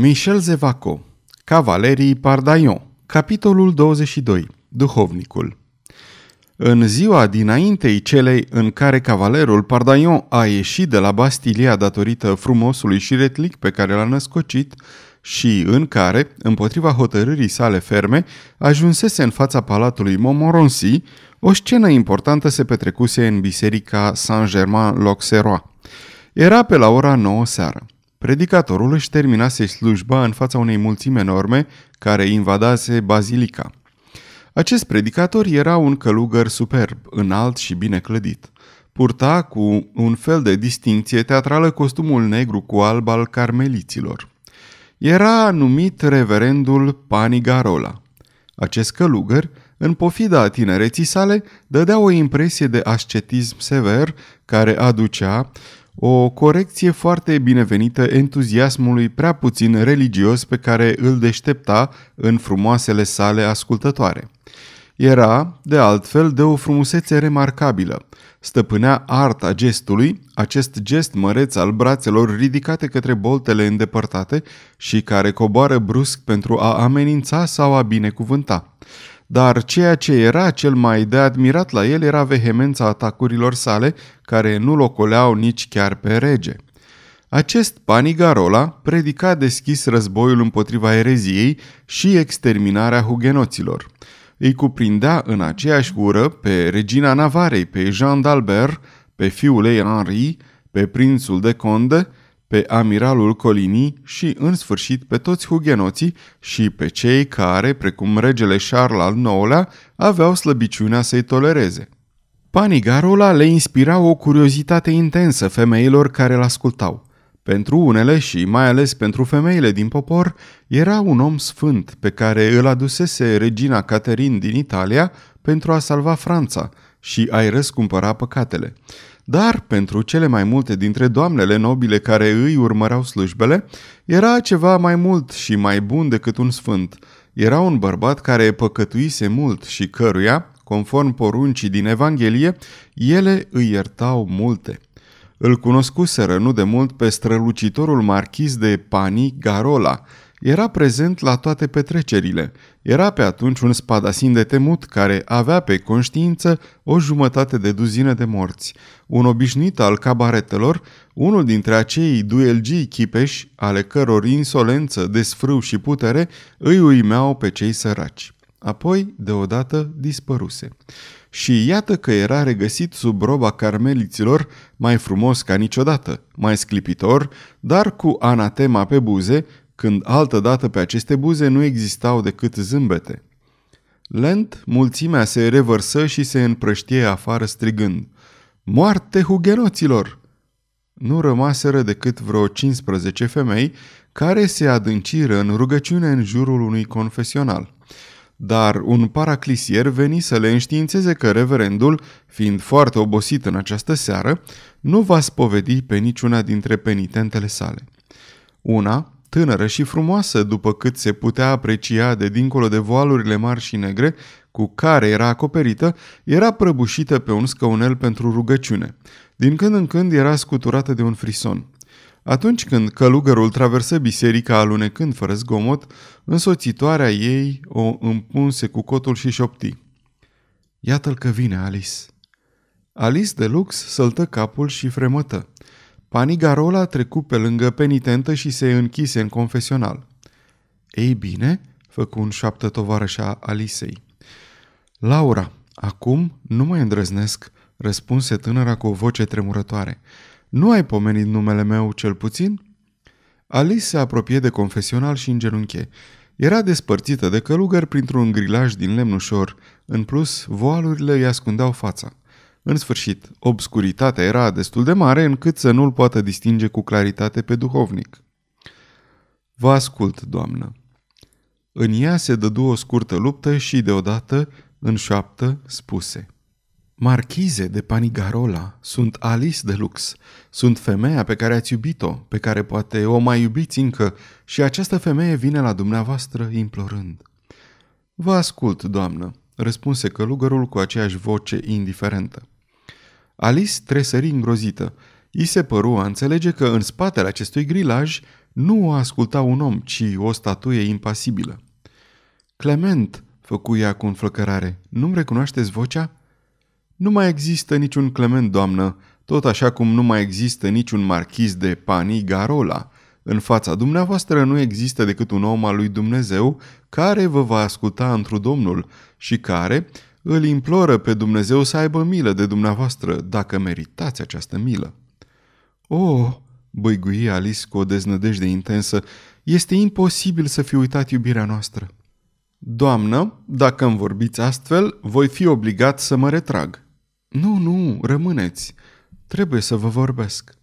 Michel Zevaco Cavalerii Pardaion Capitolul 22 Duhovnicul În ziua dinaintei celei în care cavalerul Pardaion a ieșit de la Bastilia datorită frumosului șiretlic pe care l-a născocit și în care, împotriva hotărârii sale ferme, ajunsese în fața palatului Montmorency, o scenă importantă se petrecuse în biserica Saint-Germain-l'Auxerrois. Era pe la ora 9 seară. Predicatorul își terminase slujba în fața unei mulțimi enorme care invadase bazilica. Acest predicator era un călugăr superb, înalt și bine clădit. Purta cu un fel de distinție teatrală costumul negru cu alb al carmeliților. Era numit reverendul Panigarola. Acest călugăr, în pofida tinereții sale, dădea o impresie de ascetism sever care aducea o corecție foarte binevenită entuziasmului prea puțin religios pe care îl deștepta în frumoasele sale ascultătoare. Era, de altfel, de o frumusețe remarcabilă. Stăpânea arta gestului, acest gest măreț al brațelor ridicate către boltele îndepărtate și care coboară brusc pentru a amenința sau a binecuvânta. Dar ceea ce era cel mai de admirat la el era vehemența atacurilor sale, care nu locoleau nici chiar pe rege. Acest Panigarola predica deschis războiul împotriva ereziei și exterminarea hugenoților. Îi cuprindea în aceeași ură pe regina Navarei, pe Jean d'Albert, pe fiul ei Henri, pe prințul de Conde, pe amiralul Colini și, în sfârșit, pe toți hugenoții și pe cei care, precum regele Charles al IX-lea, aveau slăbiciunea să-i tolereze. Panigarola le inspira o curiozitate intensă femeilor care îl ascultau. Pentru unele și mai ales pentru femeile din popor, era un om sfânt pe care îl adusese regina Caterin din Italia pentru a salva Franța și a-i răscumpăra păcatele. Dar pentru cele mai multe dintre doamnele nobile care îi urmăreau slujbele, era ceva mai mult și mai bun decât un sfânt. Era un bărbat care păcătuise mult și căruia, conform poruncii din Evanghelie, ele îi iertau multe. Îl cunoscuseră nu de mult pe strălucitorul marchis de Pani Garola, era prezent la toate petrecerile. Era pe atunci un spadasin de temut care avea pe conștiință o jumătate de duzină de morți. Un obișnuit al cabaretelor, unul dintre acei duelgii chipeși, ale căror insolență, desfrâu și putere îi uimeau pe cei săraci. Apoi, deodată, dispăruse. Și iată că era regăsit sub roba carmeliților, mai frumos ca niciodată, mai sclipitor, dar cu anatema pe buze, când altădată pe aceste buze nu existau decât zâmbete. Lent, mulțimea se revărsă și se împrăștie afară strigând Moarte hugenoților! Nu rămaseră decât vreo 15 femei care se adânciră în rugăciune în jurul unui confesional. Dar un paraclisier veni să le înștiințeze că reverendul, fiind foarte obosit în această seară, nu va spovedi pe niciuna dintre penitentele sale. Una, tânără și frumoasă după cât se putea aprecia de dincolo de voalurile mari și negre cu care era acoperită, era prăbușită pe un scăunel pentru rugăciune. Din când în când era scuturată de un frison. Atunci când călugărul traversă biserica alunecând fără zgomot, însoțitoarea ei o împunse cu cotul și șopti. Iată-l că vine, Alice. Alice de lux săltă capul și fremătă. Panigarola trecu pe lângă penitentă și se închise în confesional. Ei bine, făcu un șaptă tovarășa Alisei. Laura, acum nu mai îndrăznesc, răspunse tânăra cu o voce tremurătoare. Nu ai pomenit numele meu cel puțin? Alice se apropie de confesional și îngenunche. Era despărțită de călugări printr-un grilaj din lemn ușor. În plus, voalurile îi ascundeau fața. În sfârșit, obscuritatea era destul de mare încât să nu-l poată distinge cu claritate pe duhovnic. Vă ascult, doamnă. În ea se dădu o scurtă luptă și, deodată, în șoaptă, spuse Marchize de Panigarola, sunt Alice de Lux, sunt femeia pe care ați iubit-o, pe care poate o mai iubiți încă și această femeie vine la dumneavoastră implorând. Vă ascult, doamnă, răspunse călugărul cu aceeași voce indiferentă. Alice tresări îngrozită. I se păru a înțelege că în spatele acestui grilaj Nu o asculta un om, ci o statuie impasibilă. Clement, făcu ea cu înflăcărare, nu-mi recunoașteți vocea? Nu mai există niciun Clement, doamnă, tot așa cum nu mai există niciun marchiz de Pani Garola. În fața dumneavoastră nu există decât un om al lui Dumnezeu care vă va asculta întru Domnul și care îl imploră pe Dumnezeu să aibă milă de dumneavoastră, dacă meritați această milă. O, oh, băigui Alice cu o deznădejde intensă, este imposibil să fi uitat iubirea noastră. Doamnă, dacă îmi vorbiți astfel, voi fi obligat să mă retrag. Nu, nu, rămâneți. Trebuie să vă vorbesc.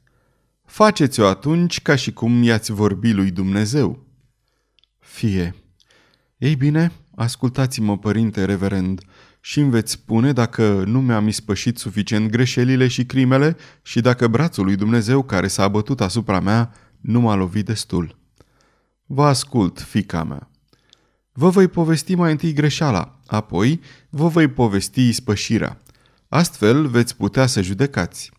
Faceți-o atunci ca și cum i-ați vorbi lui Dumnezeu. Fie. Ei bine, ascultați-mă, părinte reverend, și îmi veți spune dacă nu mi-am ispășit suficient greșelile și crimele și dacă brațul lui Dumnezeu care s-a bătut asupra mea nu m-a lovit destul. Vă ascult, fica mea. Vă voi povesti mai întâi greșeala, apoi vă voi povesti ispășirea. Astfel veți putea să judecați.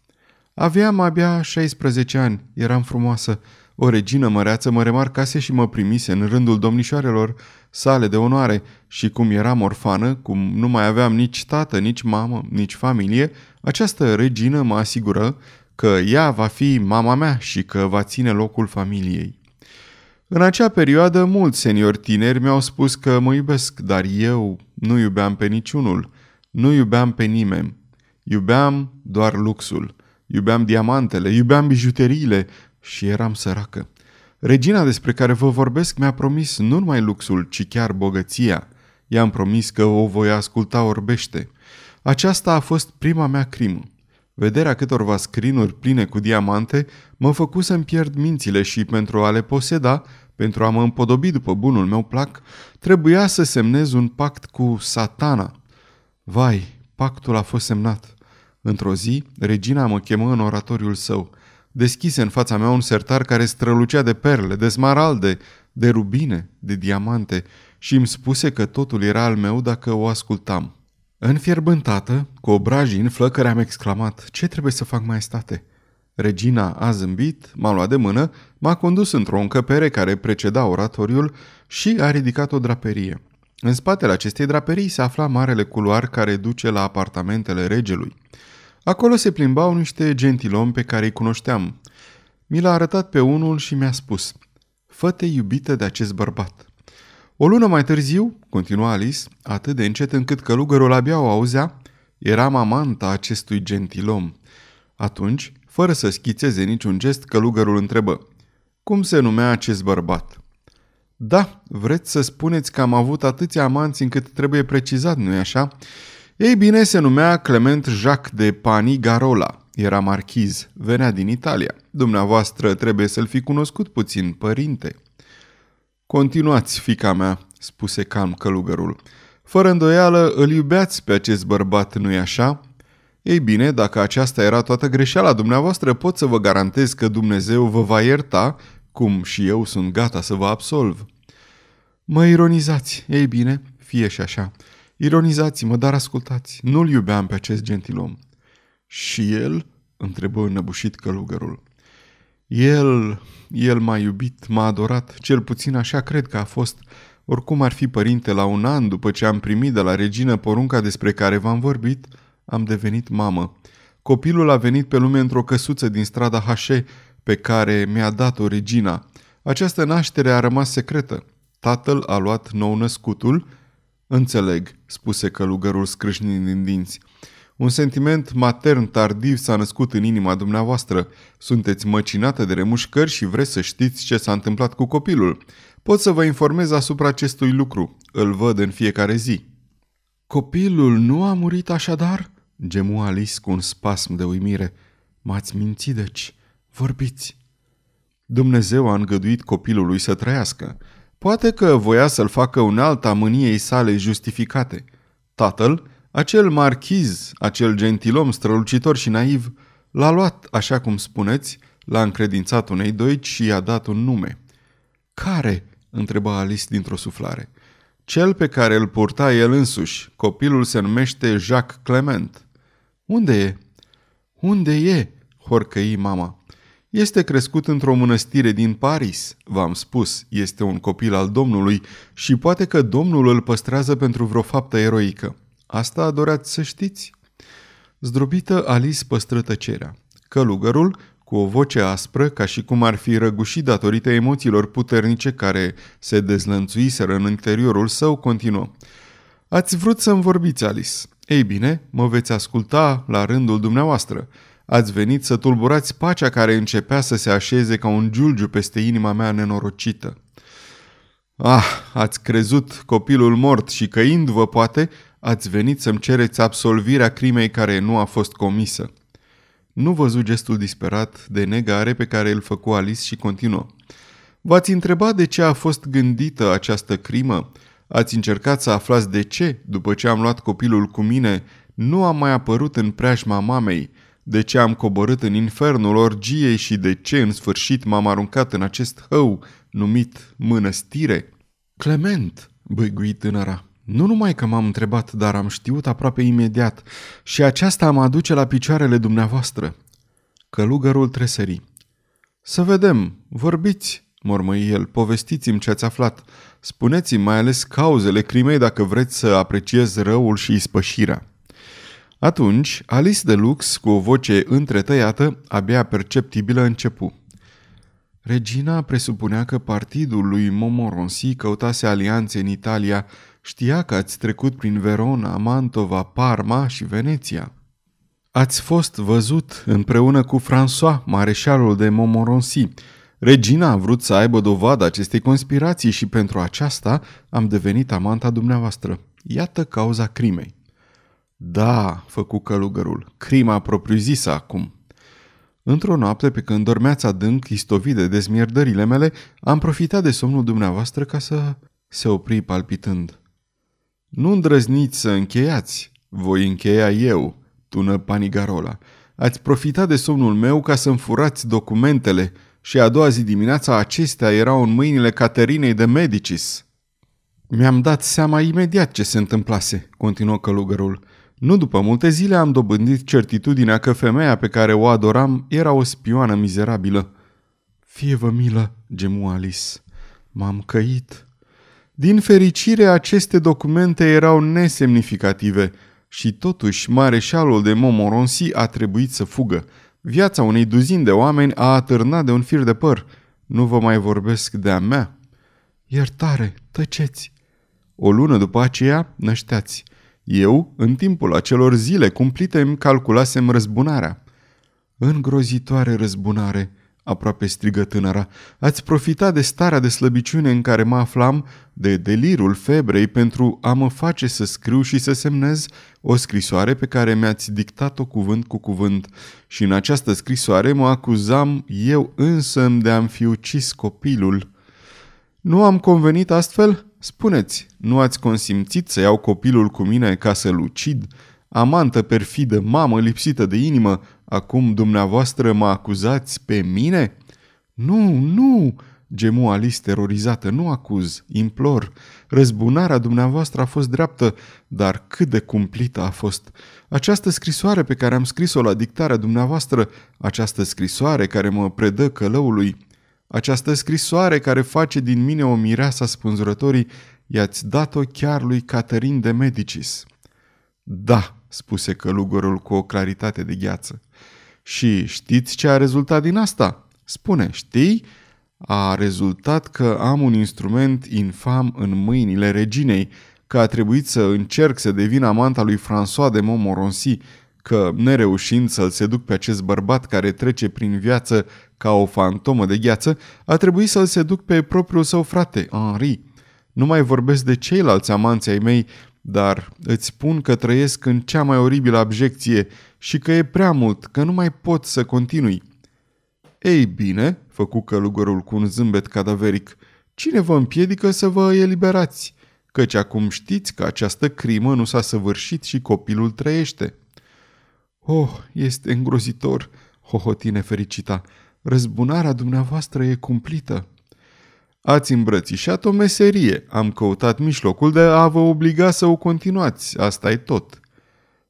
Aveam abia 16 ani, eram frumoasă. O regină măreață mă remarcase și mă primise în rândul domnișoarelor sale de onoare și cum eram orfană, cum nu mai aveam nici tată, nici mamă, nici familie, această regină mă asigură că ea va fi mama mea și că va ține locul familiei. În acea perioadă, mulți seniori tineri mi-au spus că mă iubesc, dar eu nu iubeam pe niciunul, nu iubeam pe nimeni. Iubeam doar luxul, iubeam diamantele, iubeam bijuteriile și eram săracă. Regina despre care vă vorbesc mi-a promis nu numai luxul, ci chiar bogăția. I-am promis că o voi asculta orbește. Aceasta a fost prima mea crimă. Vederea câtorva scrinuri pline cu diamante mă făcu să-mi pierd mințile și pentru a le poseda, pentru a mă împodobi după bunul meu plac, trebuia să semnez un pact cu satana. Vai, pactul a fost semnat. Într-o zi, regina mă chemă în oratoriul său. Deschise în fața mea un sertar care strălucea de perle, de smaralde, de rubine, de diamante și îmi spuse că totul era al meu dacă o ascultam. Înfierbântată, cu obrajii în flăcări am exclamat, ce trebuie să fac, maestate? Regina a zâmbit, m-a luat de mână, m-a condus într-o încăpere care preceda oratoriul și a ridicat o draperie. În spatele acestei draperii se afla marele culoar care duce la apartamentele regelui. Acolo se plimbau niște gentilomi pe care îi cunoșteam. Mi l-a arătat pe unul și mi-a spus, Fă-te iubită de acest bărbat. O lună mai târziu, continua Alice, atât de încet încât călugărul abia o auzea, eram amanta acestui gentilom. Atunci, fără să schițeze niciun gest, călugărul întrebă, Cum se numea acest bărbat? Da, vreți să spuneți că am avut atâția amanți încât trebuie precizat, nu-i așa? Ei bine, se numea Clement Jacques de Pani Garola. Era marchiz, venea din Italia. Dumneavoastră trebuie să-l fi cunoscut puțin, părinte. Continuați, fica mea, spuse calm călugărul. Fără îndoială îl iubeați pe acest bărbat, nu-i așa? Ei bine, dacă aceasta era toată greșeala dumneavoastră, pot să vă garantez că Dumnezeu vă va ierta, cum și eu sunt gata să vă absolv. Mă ironizați, ei bine, fie și așa. Ironizați-mă, dar ascultați, nu-l iubeam pe acest gentilom. Și el? întrebă înăbușit călugărul. El, el m-a iubit, m-a adorat, cel puțin așa cred că a fost. Oricum ar fi părinte la un an după ce am primit de la regină porunca despre care v-am vorbit, am devenit mamă. Copilul a venit pe lume într-o căsuță din strada Hașe, pe care mi-a dat-o regina. Această naștere a rămas secretă. Tatăl a luat nou născutul Înțeleg, spuse călugărul scrâșnind din dinți. Un sentiment matern tardiv s-a născut în inima dumneavoastră. Sunteți măcinată de remușcări și vreți să știți ce s-a întâmplat cu copilul. Pot să vă informez asupra acestui lucru. Îl văd în fiecare zi. Copilul nu a murit așadar? Gemu Alice cu un spasm de uimire. M-ați mințit deci. Vorbiți. Dumnezeu a îngăduit copilului să trăiască. Poate că voia să-l facă unealta mâniei sale justificate. Tatăl, acel marchiz, acel gentilom strălucitor și naiv, l-a luat, așa cum spuneți, l-a încredințat unei doici și i-a dat un nume. Care? întreba Alice dintr-o suflare. Cel pe care îl purta el însuși. Copilul se numește Jacques Clement. Unde e? Unde e? horcăi mama. Este crescut într-o mănăstire din Paris, v-am spus, este un copil al Domnului și poate că Domnul îl păstrează pentru vreo faptă eroică. Asta doreați să știți? Zdrobită, Alice păstră tăcerea. Călugărul, cu o voce aspră, ca și cum ar fi răgușit datorită emoțiilor puternice care se dezlănțuiseră în interiorul său, continuă. Ați vrut să-mi vorbiți, Alice. Ei bine, mă veți asculta la rândul dumneavoastră. Ați venit să tulburați pacea care începea să se așeze ca un giulgiu peste inima mea nenorocită. Ah, ați crezut copilul mort și căindu-vă poate, ați venit să-mi cereți absolvirea crimei care nu a fost comisă. Nu văzut gestul disperat de negare pe care îl făcu Alice și continuă. V-ați întrebat de ce a fost gândită această crimă? Ați încercat să aflați de ce, după ce am luat copilul cu mine, nu am mai apărut în preajma mamei, de ce am coborât în infernul orgiei și de ce în sfârșit m-am aruncat în acest hău numit mănăstire? Clement, băigui tânăra, nu numai că m-am întrebat, dar am știut aproape imediat și aceasta mă aduce la picioarele dumneavoastră. Călugărul tresări. Să vedem, vorbiți, mormăi el, povestiți-mi ce ați aflat. Spuneți-mi mai ales cauzele crimei dacă vreți să apreciez răul și ispășirea. Atunci, Alice de Lux, cu o voce întretăiată, abia perceptibilă, începu. Regina presupunea că partidul lui Momoronsi căutase alianțe în Italia, știa că ați trecut prin Verona, Mantova, Parma și Veneția. Ați fost văzut împreună cu François, mareșalul de Momoronsi. Regina a vrut să aibă dovadă acestei conspirații și pentru aceasta am devenit amanta dumneavoastră. Iată cauza crimei. Da, făcu călugărul, crima propriu-zisă acum. Într-o noapte, pe când dormeați adânc, istovit de dezmierdările mele, am profitat de somnul dumneavoastră ca să se opri palpitând. Nu îndrăzniți să încheiați, voi încheia eu, tună Panigarola. Ați profitat de somnul meu ca să-mi furați documentele și a doua zi dimineața acestea erau în mâinile Caterinei de Medicis. Mi-am dat seama imediat ce se întâmplase, continuă călugărul. Nu după multe zile am dobândit certitudinea că femeia pe care o adoram era o spioană mizerabilă. Fie-vă milă, gemu Alice. M-am căit. Din fericire, aceste documente erau nesemnificative și totuși mareșalul de Momoronsi a trebuit să fugă. Viața unei duzini de oameni a atârnat de un fir de păr. Nu vă mai vorbesc de-a mea. Iertare, tăceți. O lună după aceea, nășteați. Eu, în timpul acelor zile cumplite, îmi calculasem răzbunarea. Îngrozitoare răzbunare, aproape strigă tânăra, ați profitat de starea de slăbiciune în care mă aflam, de delirul febrei pentru a mă face să scriu și să semnez o scrisoare pe care mi-ați dictat-o cuvânt cu cuvânt și în această scrisoare mă acuzam eu însă de a-mi fi ucis copilul. Nu am convenit astfel? Spuneți, nu ați consimțit să iau copilul cu mine ca să-l ucid? Amantă perfidă, mamă lipsită de inimă, acum dumneavoastră mă acuzați pe mine? Nu, nu, gemu Alice terorizată, nu acuz, implor. Răzbunarea dumneavoastră a fost dreaptă, dar cât de cumplită a fost. Această scrisoare pe care am scris-o la dictarea dumneavoastră, această scrisoare care mă predă călăului, această scrisoare care face din mine o mireasa spânzurătorii, i-ați dat-o chiar lui Caterin de Medicis. Da, spuse călugărul cu o claritate de gheață. Și știți ce a rezultat din asta? Spune, știi? A rezultat că am un instrument infam în mâinile reginei, că a trebuit să încerc să devin amanta lui François de Montmorency, că, nereușind să-l seduc pe acest bărbat care trece prin viață ca o fantomă de gheață, a trebuit să-l seduc pe propriul său frate, Henri. Nu mai vorbesc de ceilalți amanți ai mei, dar îți spun că trăiesc în cea mai oribilă abjecție și că e prea mult, că nu mai pot să continui. Ei bine, făcu călugărul cu un zâmbet cadaveric, cine vă împiedică să vă eliberați? Căci acum știți că această crimă nu s-a săvârșit și copilul trăiește. Oh, este îngrozitor, hohotine fericita. Răzbunarea dumneavoastră e cumplită. Ați îmbrățișat o meserie, am căutat mijlocul de a vă obliga să o continuați, asta e tot.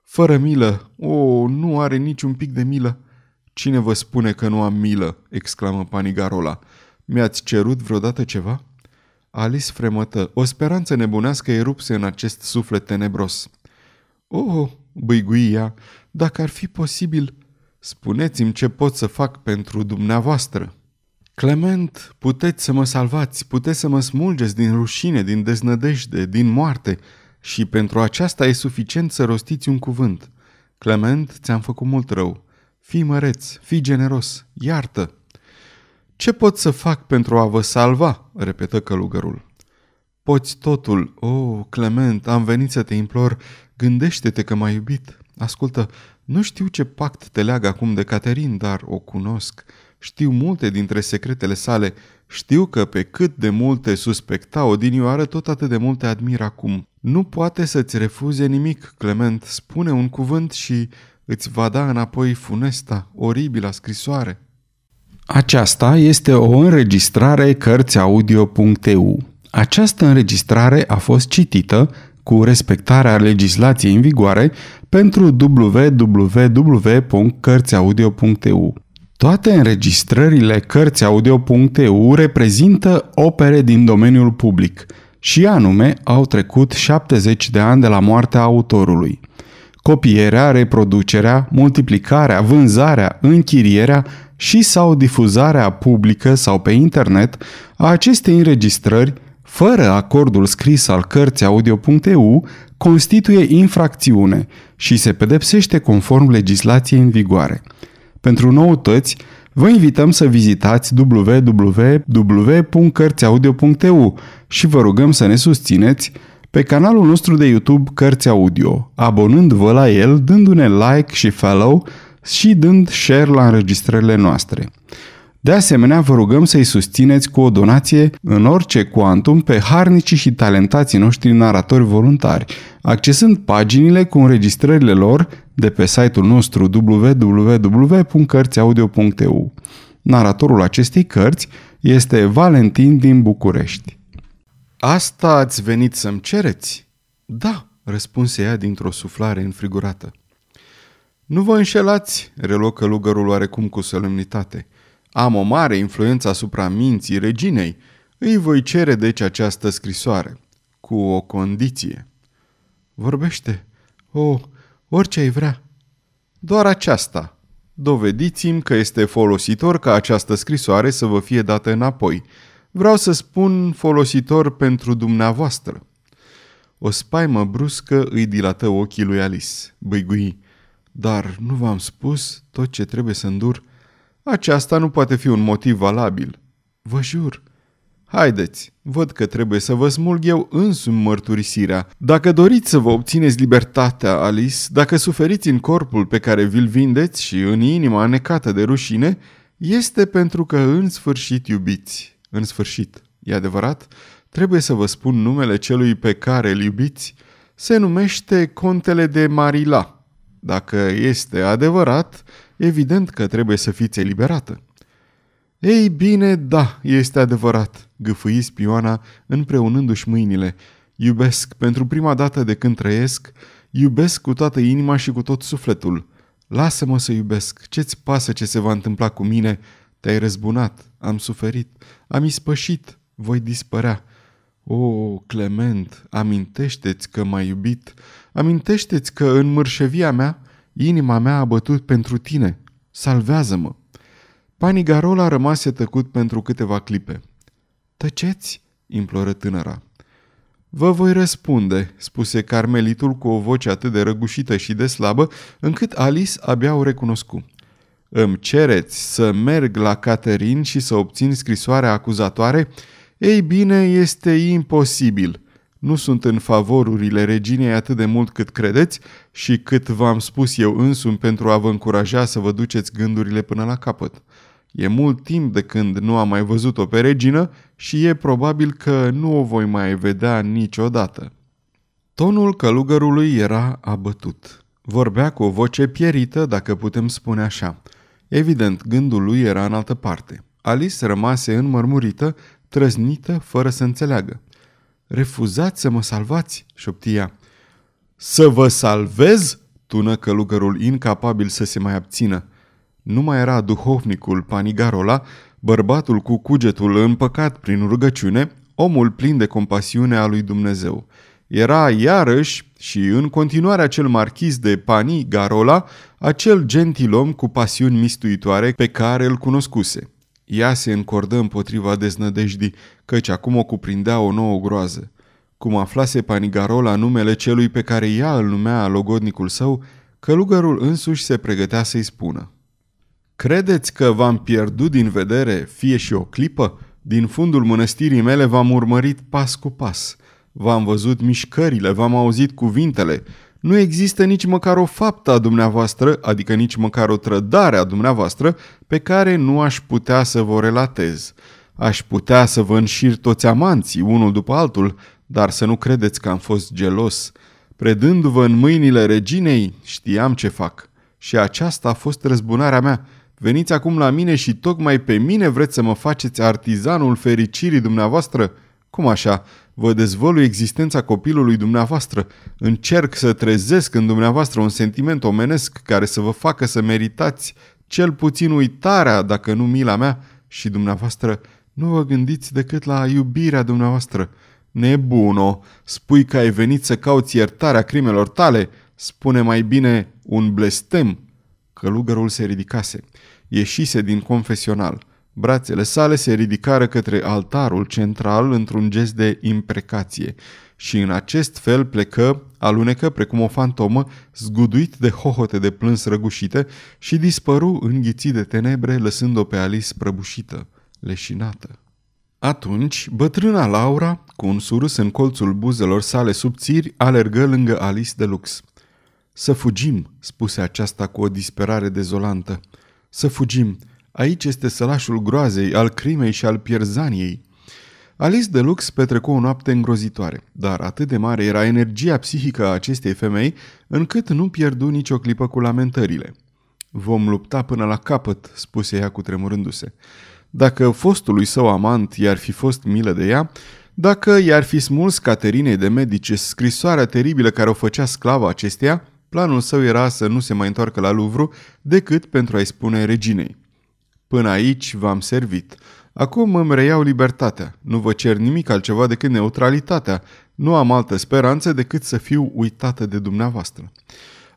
Fără milă, o, nu are niciun pic de milă. Cine vă spune că nu am milă?" exclamă Panigarola. Mi-ați cerut vreodată ceva?" Alice fremătă. O speranță nebunească erupse în acest suflet tenebros. Oh, băigui ea, dacă ar fi posibil, spuneți-mi ce pot să fac pentru dumneavoastră. Clement, puteți să mă salvați, puteți să mă smulgeți din rușine, din deznădejde, din moarte și pentru aceasta e suficient să rostiți un cuvânt. Clement, ți-am făcut mult rău. Fii măreț, fii generos, iartă. Ce pot să fac pentru a vă salva? repetă călugărul. Poți totul. O, oh, Clement, am venit să te implor. Gândește-te că m-ai iubit. Ascultă, nu știu ce pact te leagă acum de Caterin, dar o cunosc. Știu multe dintre secretele sale. Știu că pe cât de multe suspecta odinioară, tot atât de multe admir acum. Nu poate să-ți refuze nimic, Clement. Spune un cuvânt și îți va da înapoi funesta, oribila scrisoare. Aceasta este o înregistrare Cărțiaudio.eu. Această înregistrare a fost citită cu respectarea legislației în vigoare pentru www.cărțiaudio.eu. Toate înregistrările Cărțiaudio.eu reprezintă opere din domeniul public și anume au trecut 70 de ani de la moartea autorului. Copierea, reproducerea, multiplicarea, vânzarea, închirierea și sau difuzarea publică sau pe internet a acestei înregistrări fără acordul scris al cărții audio.eu constituie infracțiune și se pedepsește conform legislației în vigoare. Pentru noutăți, vă invităm să vizitați www.cărțiaudio.eu și vă rugăm să ne susțineți pe canalul nostru de YouTube Cărți Audio, abonând-vă la el, dându-ne like și follow și dând share la înregistrările noastre. De asemenea, vă rugăm să-i susțineți cu o donație în orice cuantum pe harnicii și talentații noștri naratori voluntari, accesând paginile cu înregistrările lor de pe site-ul nostru www.cărțiaudio.eu. Naratorul acestei cărți este Valentin din București. Asta ați venit să-mi cereți? Da, răspunse ea dintr-o suflare înfrigurată. Nu vă înșelați, reluă călugărul oarecum cu solemnitate. Am o mare influență asupra minții reginei. Îi voi cere deci această scrisoare, cu o condiție. Vorbește. O, oh, orice ai vrea. Doar aceasta. Dovediți-mi că este folositor ca această scrisoare să vă fie dată înapoi. Vreau să spun folositor pentru dumneavoastră. O spaimă bruscă îi dilată ochii lui Alice. Băigui. Dar nu v-am spus tot ce trebuie să îndur? Aceasta nu poate fi un motiv valabil. Vă jur. Haideți, văd că trebuie să vă smulg eu însumi mărturisirea. Dacă doriți să vă obțineți libertatea, Alice, dacă suferiți în corpul pe care vi-l vindeți și în inima anecată de rușine, este pentru că în sfârșit iubiți. În sfârșit, e adevărat? Trebuie să vă spun numele celui pe care îl iubiți. Se numește Contele de Marila. Dacă este adevărat, evident că trebuie să fiți eliberată. Ei bine, da, este adevărat, gâfâi spioana împreunându-și mâinile. Iubesc, pentru prima dată de când trăiesc, iubesc cu toată inima și cu tot sufletul. Lasă-mă să iubesc, ce-ți pasă ce se va întâmpla cu mine? Te-ai răzbunat, am suferit, am ispășit, voi dispărea. O, Clement, amintește-ți că m-ai iubit, amintește-ți că în mărșevia mea, inima mea a bătut pentru tine. Salvează-mă! Panigarola rămase tăcut pentru câteva clipe. Tăceți, imploră tânăra. Vă voi răspunde, spuse carmelitul cu o voce atât de răgușită și de slabă, încât Alice abia o recunoscu. Îmi cereți să merg la Caterin și să obțin scrisoarea acuzatoare ei bine, este imposibil. Nu sunt în favorurile reginei atât de mult cât credeți și cât v-am spus eu însumi pentru a vă încuraja să vă duceți gândurile până la capăt. E mult timp de când nu am mai văzut-o pe regină și e probabil că nu o voi mai vedea niciodată. Tonul călugărului era abătut. Vorbea cu o voce pierită, dacă putem spune așa. Evident, gândul lui era în altă parte. Alice rămase înmărmurită trăznită, fără să înțeleagă. Refuzați să mă salvați, șoptia. Să vă salvez? tună călugărul incapabil să se mai abțină. Nu mai era duhovnicul Panigarola, bărbatul cu cugetul împăcat prin rugăciune, omul plin de compasiune a lui Dumnezeu. Era iarăși și în continuare acel marchis de Pani Garola, acel gentilom cu pasiuni mistuitoare pe care îl cunoscuse. Ea se încordă împotriva deznădejdii, căci acum o cuprindea o nouă groază. Cum aflase Panigarola numele celui pe care ea îl numea logodnicul său, călugărul însuși se pregătea să-i spună. Credeți că v-am pierdut din vedere fie și o clipă? Din fundul mănăstirii mele v-am urmărit pas cu pas. V-am văzut mișcările, v-am auzit cuvintele. Nu există nici măcar o faptă a dumneavoastră, adică nici măcar o trădare a dumneavoastră, pe care nu aș putea să vă relatez. Aș putea să vă înșir toți amanții, unul după altul, dar să nu credeți că am fost gelos. Predându-vă în mâinile reginei, știam ce fac. Și aceasta a fost răzbunarea mea. Veniți acum la mine și tocmai pe mine vreți să mă faceți artizanul fericirii dumneavoastră? Cum așa? Vă dezvălui existența copilului dumneavoastră. Încerc să trezesc în dumneavoastră un sentiment omenesc care să vă facă să meritați cel puțin uitarea, dacă nu mila mea, și dumneavoastră nu vă gândiți decât la iubirea dumneavoastră. Nebuno, spui că ai venit să cauți iertarea crimelor tale? Spune mai bine un blestem. Călugărul se ridicase. Ieșise din confesional. Brațele sale se ridicară către altarul central într-un gest de imprecație și în acest fel plecă, alunecă precum o fantomă, zguduit de hohote de plâns răgușite și dispăru înghițit de tenebre, lăsând-o pe Alice prăbușită, leșinată. Atunci, bătrâna Laura, cu un surus în colțul buzelor sale subțiri, alergă lângă Alice de lux. Să fugim, spuse aceasta cu o disperare dezolantă. Să fugim. Aici este sălașul groazei, al crimei și al pierzaniei. Alice de Lux petrecu o noapte îngrozitoare, dar atât de mare era energia psihică a acestei femei, încât nu pierdu nicio clipă cu lamentările. Vom lupta până la capăt, spuse ea cu tremurându-se. Dacă fostului său amant i-ar fi fost milă de ea, dacă i-ar fi smuls Caterinei de Medici scrisoarea teribilă care o făcea sclava acesteia, planul său era să nu se mai întoarcă la Luvru decât pentru a-i spune reginei. Până aici v-am servit. Acum îmi reiau libertatea. Nu vă cer nimic altceva decât neutralitatea. Nu am altă speranță decât să fiu uitată de dumneavoastră.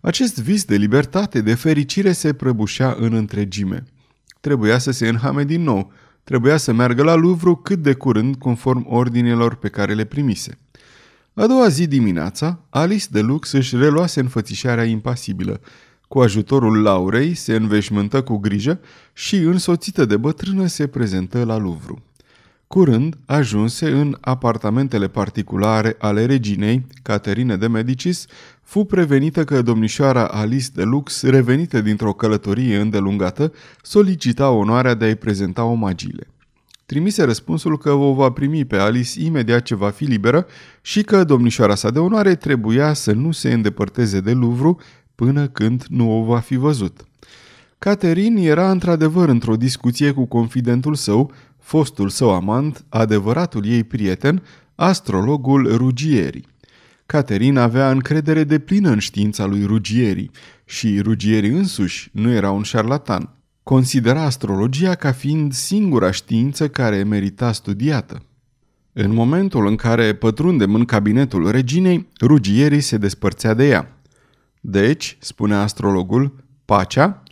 Acest vis de libertate, de fericire, se prăbușea în întregime. Trebuia să se înhame din nou. Trebuia să meargă la Louvre cât de curând, conform ordinelor pe care le primise. A doua zi dimineața, Alice de Lux își reluase înfățișarea impasibilă. Cu ajutorul Laurei se înveșmântă cu grijă și, însoțită de bătrână, se prezentă la Louvre. Curând ajunse în apartamentele particulare ale reginei, Caterine de Medicis, fu prevenită că domnișoara Alice de Lux, revenită dintr-o călătorie îndelungată, solicita onoarea de a-i prezenta omagiile. Trimise răspunsul că o va primi pe Alice imediat ce va fi liberă și că domnișoara sa de onoare trebuia să nu se îndepărteze de Louvre până când nu o va fi văzut. Catherine era într-adevăr într-o discuție cu confidentul său, fostul său amant, adevăratul ei prieten, astrologul Ruggieri. Caterina avea încredere de plină în știința lui Ruggieri și Ruggieri însuși nu era un șarlatan. Considera astrologia ca fiind singura știință care merita studiată. În momentul în care pătrundem în cabinetul reginei, Ruggieri se despărțea de ea. Deci, spune astrologul, pacea?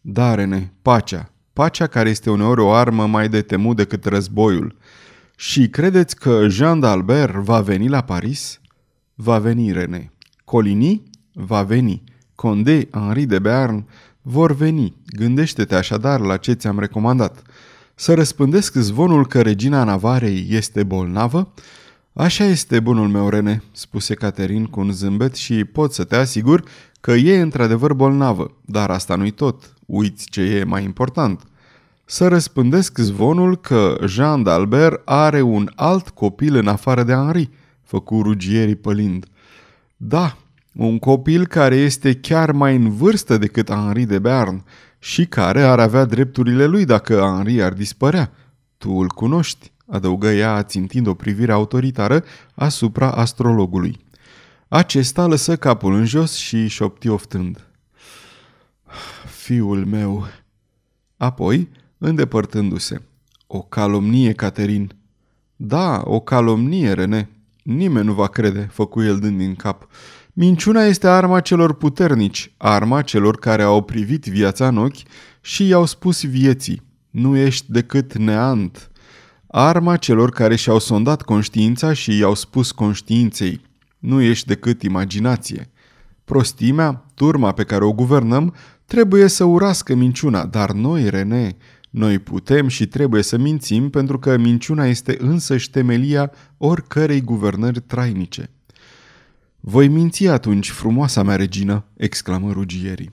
Da, Rene, pacea. Pacea care este uneori o armă mai de temut decât războiul. Și credeți că Jean d'Albert va veni la Paris? Va veni, René. Coligny? Va veni. Condé, Henri de Béarn vor veni. Gândește-te așadar la ce ți-am recomandat. Să răspândesc zvonul că regina Navarei este bolnavă? Așa este, bunul meu, Rene, spuse Caterin cu un zâmbet și pot să te asigur că e într-adevăr bolnavă, dar asta nu-i tot. Uiți ce e mai important. Să răspândesc zvonul că Jean d'Albert are un alt copil în afară de Henri, făcu rugierii pălind. Da, un copil care este chiar mai în vârstă decât Henri de Bern și care ar avea drepturile lui dacă Henri ar dispărea. Tu îl cunoști adăugă ea țintind o privire autoritară asupra astrologului. Acesta lăsă capul în jos și șopti oftând. Fiul meu, Apoi, îndepărtându-se. O calomnie, Caterin. Da, o calomnie, Rene. Nimeni nu va crede, făcu el dând din cap. Minciuna este arma celor puternici, arma celor care au privit viața în ochi și i-au spus vieții. Nu ești decât neant. Arma celor care și-au sondat conștiința și i-au spus conștiinței. Nu ești decât imaginație. Prostimea, turma pe care o guvernăm, trebuie să urască minciuna, dar noi, Rene, noi putem și trebuie să mințim pentru că minciuna este însăși temelia oricărei guvernări trainice. Voi minți atunci, frumoasa mea regină, exclamă rugierii.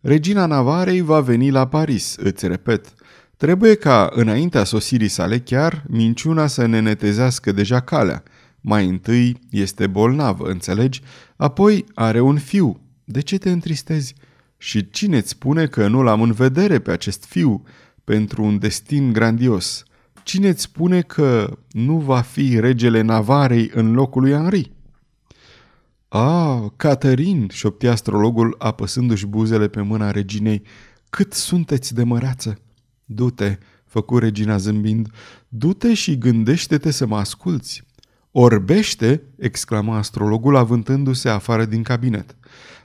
Regina Navarei va veni la Paris, îți repet. Trebuie ca, înaintea sosirii sale chiar, minciuna să ne netezească deja calea. Mai întâi este bolnavă, înțelegi? Apoi are un fiu. De ce te întristezi? Și cine îți spune că nu l-am în vedere pe acest fiu pentru un destin grandios? Cine îți spune că nu va fi regele Navarei în locul lui Henri? Ah, Caterin, șopti astrologul apăsându-și buzele pe mâna reginei, cât sunteți de măreață! Du-te, făcu regina zâmbind, du-te și gândește-te să mă asculți. Orbește, exclamă astrologul avântându-se afară din cabinet.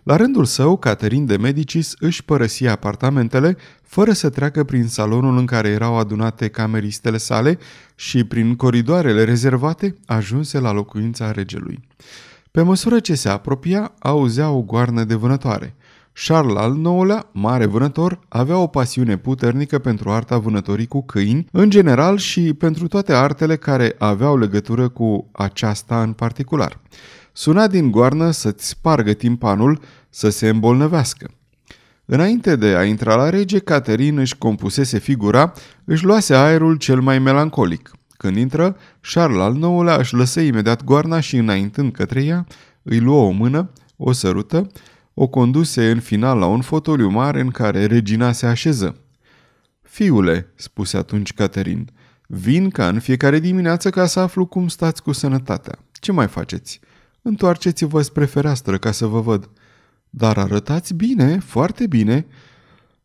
La rândul său, Caterin de Medicis își părăsi apartamentele fără să treacă prin salonul în care erau adunate cameristele sale și prin coridoarele rezervate ajunse la locuința regelui. Pe măsură ce se apropia, auzea o goarnă de vânătoare. Charles al IX-lea, mare vânător, avea o pasiune puternică pentru arta vânătorii cu câini, în general și pentru toate artele care aveau legătură cu aceasta în particular. Suna din goarnă să-ți spargă timpanul, să se îmbolnăvească. Înainte de a intra la rege, Caterin își compusese figura, își luase aerul cel mai melancolic. Când intră, Charles al IX-lea își lăsă imediat goarna și înaintând către ea, îi luă o mână, o sărută, o conduse în final la un fotoliu mare în care regina se așeză. Fiule, spuse atunci Caterin, vin ca în fiecare dimineață ca să aflu cum stați cu sănătatea. Ce mai faceți? Întoarceți-vă spre fereastră ca să vă văd. Dar arătați bine, foarte bine.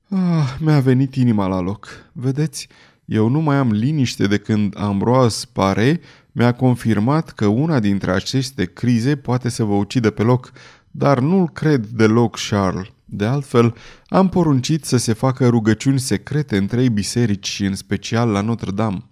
Ah, mi-a venit inima la loc. Vedeți, eu nu mai am liniște de când Ambroise Pare mi-a confirmat că una dintre aceste crize poate să vă ucidă pe loc, dar nu-l cred deloc, Charles. De altfel, am poruncit să se facă rugăciuni secrete în trei biserici și în special la Notre-Dame.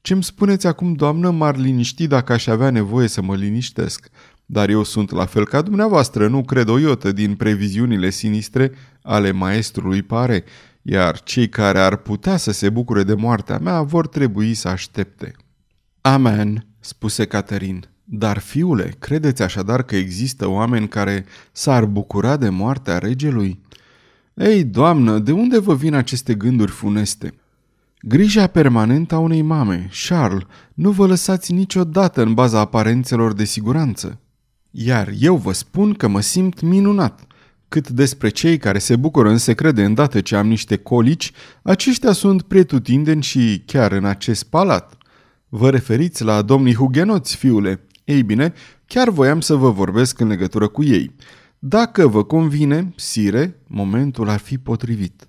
Ce-mi spuneți acum, doamnă, m-ar liniști dacă aș avea nevoie să mă liniștesc. Dar eu sunt la fel ca dumneavoastră, nu cred o iotă din previziunile sinistre ale maestrului pare, iar cei care ar putea să se bucure de moartea mea vor trebui să aștepte. Amen, spuse Caterin. Dar, fiule, credeți așadar că există oameni care s-ar bucura de moartea regelui? Ei, doamnă, de unde vă vin aceste gânduri funeste? Grija permanentă a unei mame, Charles, nu vă lăsați niciodată în baza aparențelor de siguranță. Iar eu vă spun că mă simt minunat. Cât despre cei care se bucură în secret de îndată ce am niște colici, aceștia sunt pretutindeni și chiar în acest palat. Vă referiți la domnii hugenoți, fiule. Ei bine, chiar voiam să vă vorbesc în legătură cu ei. Dacă vă convine, sire, momentul ar fi potrivit.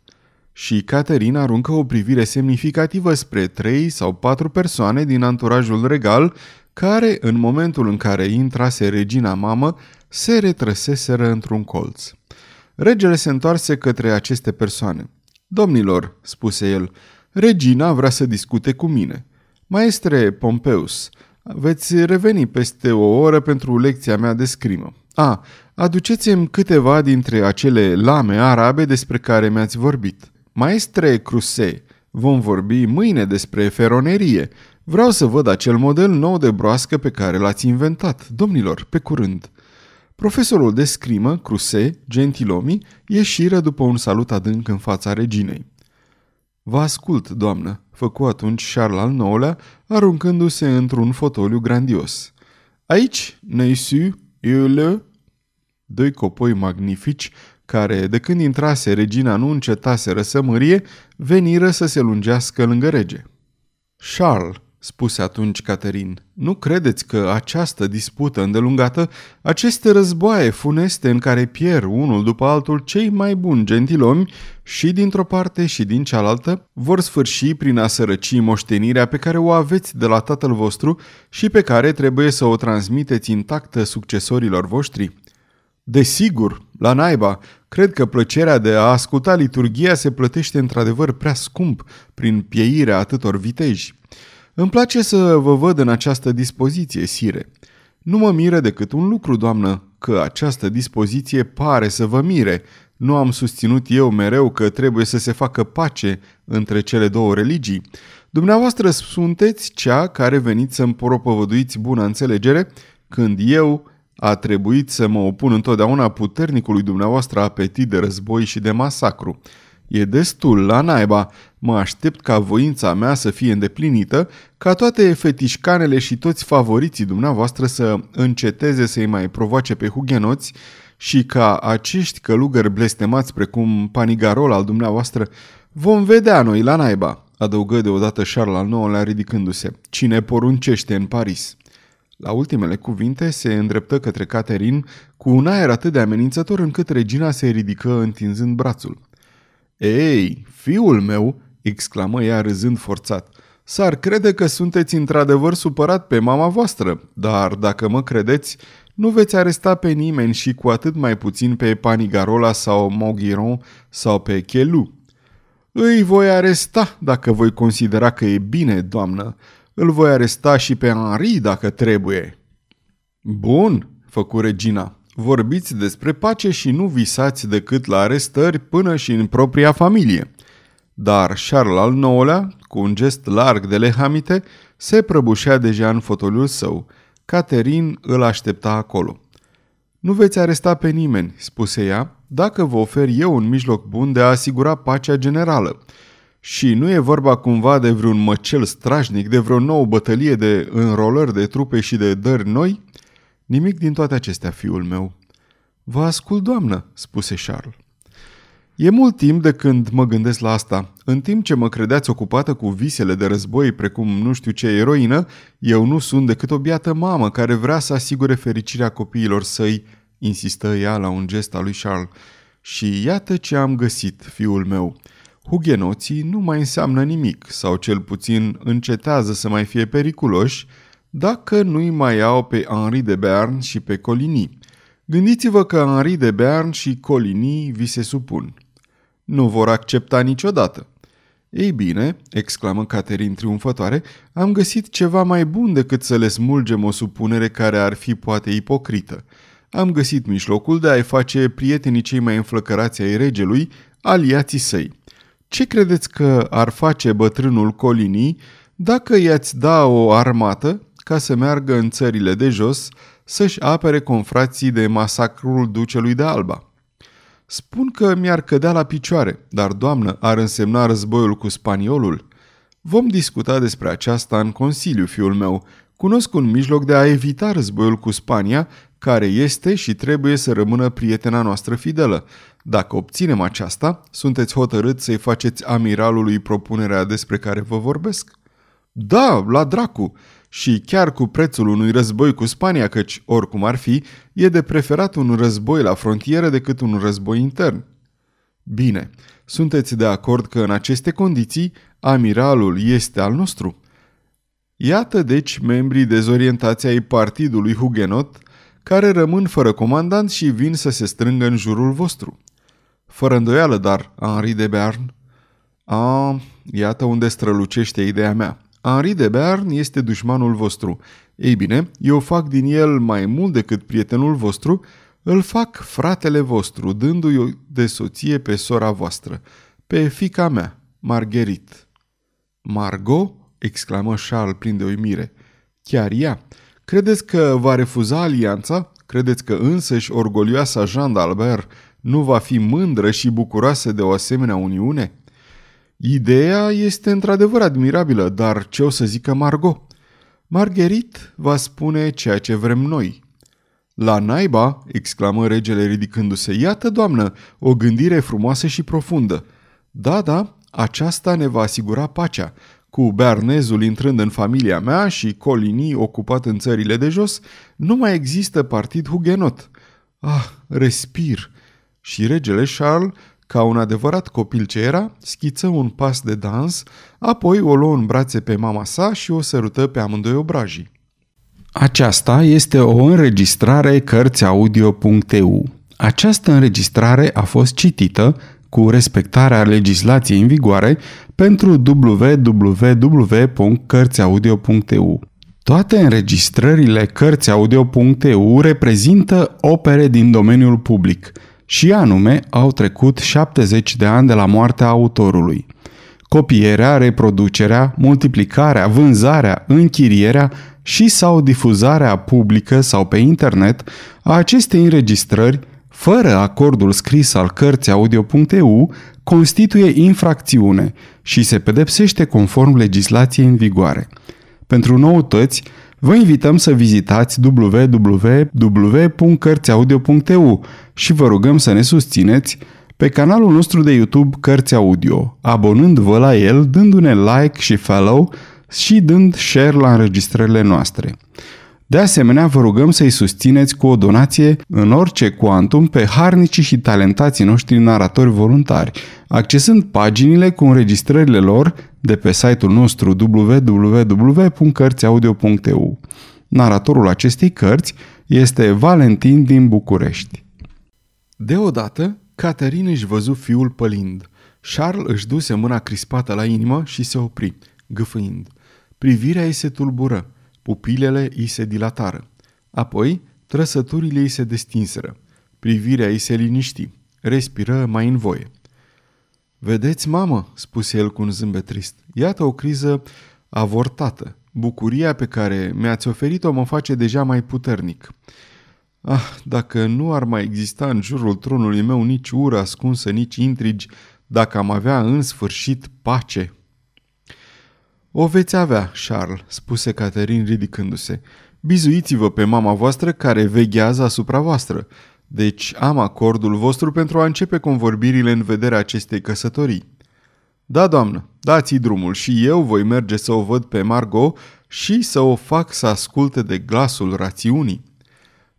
Și Caterina aruncă o privire semnificativă spre trei sau patru persoane din anturajul regal, care, în momentul în care intrase regina mamă, se retrăseseră într-un colț. Regele se întoarse către aceste persoane. Domnilor, spuse el, regina vrea să discute cu mine. Maestre Pompeus, veți reveni peste o oră pentru lecția mea de scrimă. A, aduceți-mi câteva dintre acele lame arabe despre care mi-ați vorbit. Maestre Cruse, vom vorbi mâine despre feronerie. Vreau să văd acel model nou de broască pe care l-ați inventat. Domnilor, pe curând. Profesorul de scrimă, Cruse, gentilomi, ieșiră după un salut adânc în fața reginei. Vă ascult, doamnă, făcu atunci Charles al IX-lea, aruncându-se într-un fotoliu grandios. Aici, Neisu, le... Doi copoi magnifici, care, de când intrase regina nu încetase să mărie, veniră să se lungească lângă rege. Charles, spuse atunci Caterin. Nu credeți că această dispută îndelungată, aceste războaie funeste în care pierd unul după altul cei mai buni gentilomi și dintr-o parte și din cealaltă, vor sfârși prin a sărăci moștenirea pe care o aveți de la tatăl vostru și pe care trebuie să o transmiteți intactă succesorilor voștri? Desigur, la naiba, cred că plăcerea de a asculta liturgia se plătește într-adevăr prea scump prin pieirea atâtor viteji. Îmi place să vă văd în această dispoziție, sire. Nu mă miră decât un lucru, doamnă, că această dispoziție pare să vă mire. Nu am susținut eu mereu că trebuie să se facă pace între cele două religii. Dumneavoastră sunteți cea care veniți să-mi propovăduiți bună înțelegere, când eu a trebuit să mă opun întotdeauna puternicului dumneavoastră apetit de război și de masacru. E destul la naiba. Mă aștept ca voința mea să fie îndeplinită, ca toate fetișcanele și toți favoriții dumneavoastră să înceteze să-i mai provoace pe hugenoți și ca acești călugări blestemați precum Panigarol al dumneavoastră vom vedea noi la naiba, adăugă deodată Charles al IX-lea ridicându-se. Cine poruncește în Paris? La ultimele cuvinte se îndreptă către Caterin cu un aer atât de amenințător încât regina se ridică întinzând brațul. Ei, fiul meu!" exclamă ea râzând forțat. S-ar crede că sunteți într-adevăr supărat pe mama voastră, dar dacă mă credeți, nu veți aresta pe nimeni și cu atât mai puțin pe Panigarola sau Mogiron sau pe Chelu. Îi voi aresta dacă voi considera că e bine, doamnă. Îl voi aresta și pe Henri dacă trebuie. Bun, făcu regina. Vorbiți despre pace și nu visați decât la arestări până și în propria familie. Dar Charles al IX-lea, cu un gest larg de lehamite, se prăbușea deja în fotoliul său. Caterin îl aștepta acolo. Nu veți aresta pe nimeni, spuse ea, dacă vă ofer eu un mijloc bun de a asigura pacea generală. Și nu e vorba cumva de vreun măcel strașnic, de vreo nouă bătălie de înrolări de trupe și de dări noi? Nimic din toate acestea, fiul meu. Vă ascult, doamnă, spuse Charles. E mult timp de când mă gândesc la asta. În timp ce mă credeați ocupată cu visele de război, precum nu știu ce eroină, eu nu sunt decât o biată mamă care vrea să asigure fericirea copiilor săi, insistă ea la un gest al lui Charles. Și iată ce am găsit, fiul meu. Hugenoții nu mai înseamnă nimic, sau cel puțin încetează să mai fie periculoși, dacă nu-i mai au pe Henri de Bern și pe Coligny. Gândiți-vă că Henri de Bern și Coligny vi se supun. Nu vor accepta niciodată. Ei bine, exclamă Caterin triumfătoare, am găsit ceva mai bun decât să le smulgem o supunere care ar fi poate ipocrită. Am găsit mijlocul de a-i face prietenii cei mai înflăcărați ai regelui, aliații săi. Ce credeți că ar face bătrânul Colinii dacă i-ați da o armată ca să meargă în țările de jos să-și apere confrații de masacrul ducelui de Alba? Spun că mi-ar cădea la picioare, dar, doamnă, ar însemna războiul cu spaniolul? Vom discuta despre aceasta în Consiliu, fiul meu. Cunosc un mijloc de a evita războiul cu Spania, care este și trebuie să rămână prietena noastră fidelă. Dacă obținem aceasta, sunteți hotărât să-i faceți amiralului propunerea despre care vă vorbesc? Da, la dracu! Și chiar cu prețul unui război cu Spania, căci, oricum ar fi, e de preferat un război la frontieră decât un război intern. Bine, sunteți de acord că în aceste condiții amiralul este al nostru? Iată deci membrii dezorientați ai partidului Hugenot care rămân fără comandant și vin să se strângă în jurul vostru. Fără îndoială, dar, Henri de Bern... A, iată unde strălucește ideea mea. Henri de Bern este dușmanul vostru. Ei bine, eu fac din el mai mult decât prietenul vostru, îl fac fratele vostru, dându-i de soție pe sora voastră, pe fica mea, Marguerite. Margot? exclamă Charles plin de uimire. Chiar ea? Credeți că va refuza alianța? Credeți că însăși orgolioasa Jean d'Albert nu va fi mândră și bucuroasă de o asemenea uniune? Ideea este într-adevăr admirabilă, dar ce o să zică Margot? Marguerite va spune ceea ce vrem noi. La naiba, exclamă regele ridicându-se, iată, doamnă, o gândire frumoasă și profundă. Da, da, aceasta ne va asigura pacea. cu Bernezul intrând în familia mea și Coligny ocupat în țările de jos, nu mai există partid hugenot. Ah, respir! Și regele Charles, ca un adevărat copil ce era, schiță un pas de dans, apoi o luă în brațe pe mama sa și o sărută pe amândoi obrajii. Aceasta este o înregistrare Cărțiaudio.eu. Această înregistrare a fost citită cu respectarea legislației în vigoare pentru www.cărțiaudio.eu. Toate înregistrările Cărțiaudio.eu reprezintă opere din domeniul public și anume au trecut 70 de ani de la moartea autorului. Copierea, reproducerea, multiplicarea, vânzarea, închirierea și sau difuzarea publică sau pe internet a acestei înregistrări fără acordul scris al cărții audio.eu, constituie infracțiune și se pedepsește conform legislației în vigoare. Pentru noutăți, vă invităm să vizitați www.cărțiaudio.eu și vă rugăm să ne susțineți pe canalul nostru de YouTube Cărți Audio, abonând-vă la el, dându-ne like și follow și dând share la înregistrările noastre. De asemenea, vă rugăm să-i susțineți cu o donație în orice cuantum pe harnicii și talentații noștri naratori voluntari, accesând paginile cu înregistrările lor de pe site-ul nostru www.cărțiaudio.eu. Naratorul acestei cărți este Valentin din București. Deodată, Caterin își văzu fiul pălind. Charles își duse mâna crispată la inimă și se opri, gâfâind. Privirea ei se tulbură. Pupilele îi se dilatară. Apoi, trăsăturile îi se destinseră. Privirea îi se liniști. Respiră mai în voie. Vedeți, mamă, spuse el cu un zâmbet trist, iată o criză avortată. Bucuria pe care mi-ați oferit-o mă face deja mai puternic. Ah, dacă nu ar mai exista în jurul tronului meu nici ură ascunsă, nici intrigi, dacă am avea în sfârșit pace. O veți avea, Charles, spuse Caterin ridicându-se. Bizuiți-vă pe mama voastră care veghează asupra voastră. Deci am acordul vostru pentru a începe convorbirile în vederea acestei căsătorii. Da, doamnă, dați-i drumul și eu voi merge să o văd pe Margot și să o fac să asculte de glasul rațiunii.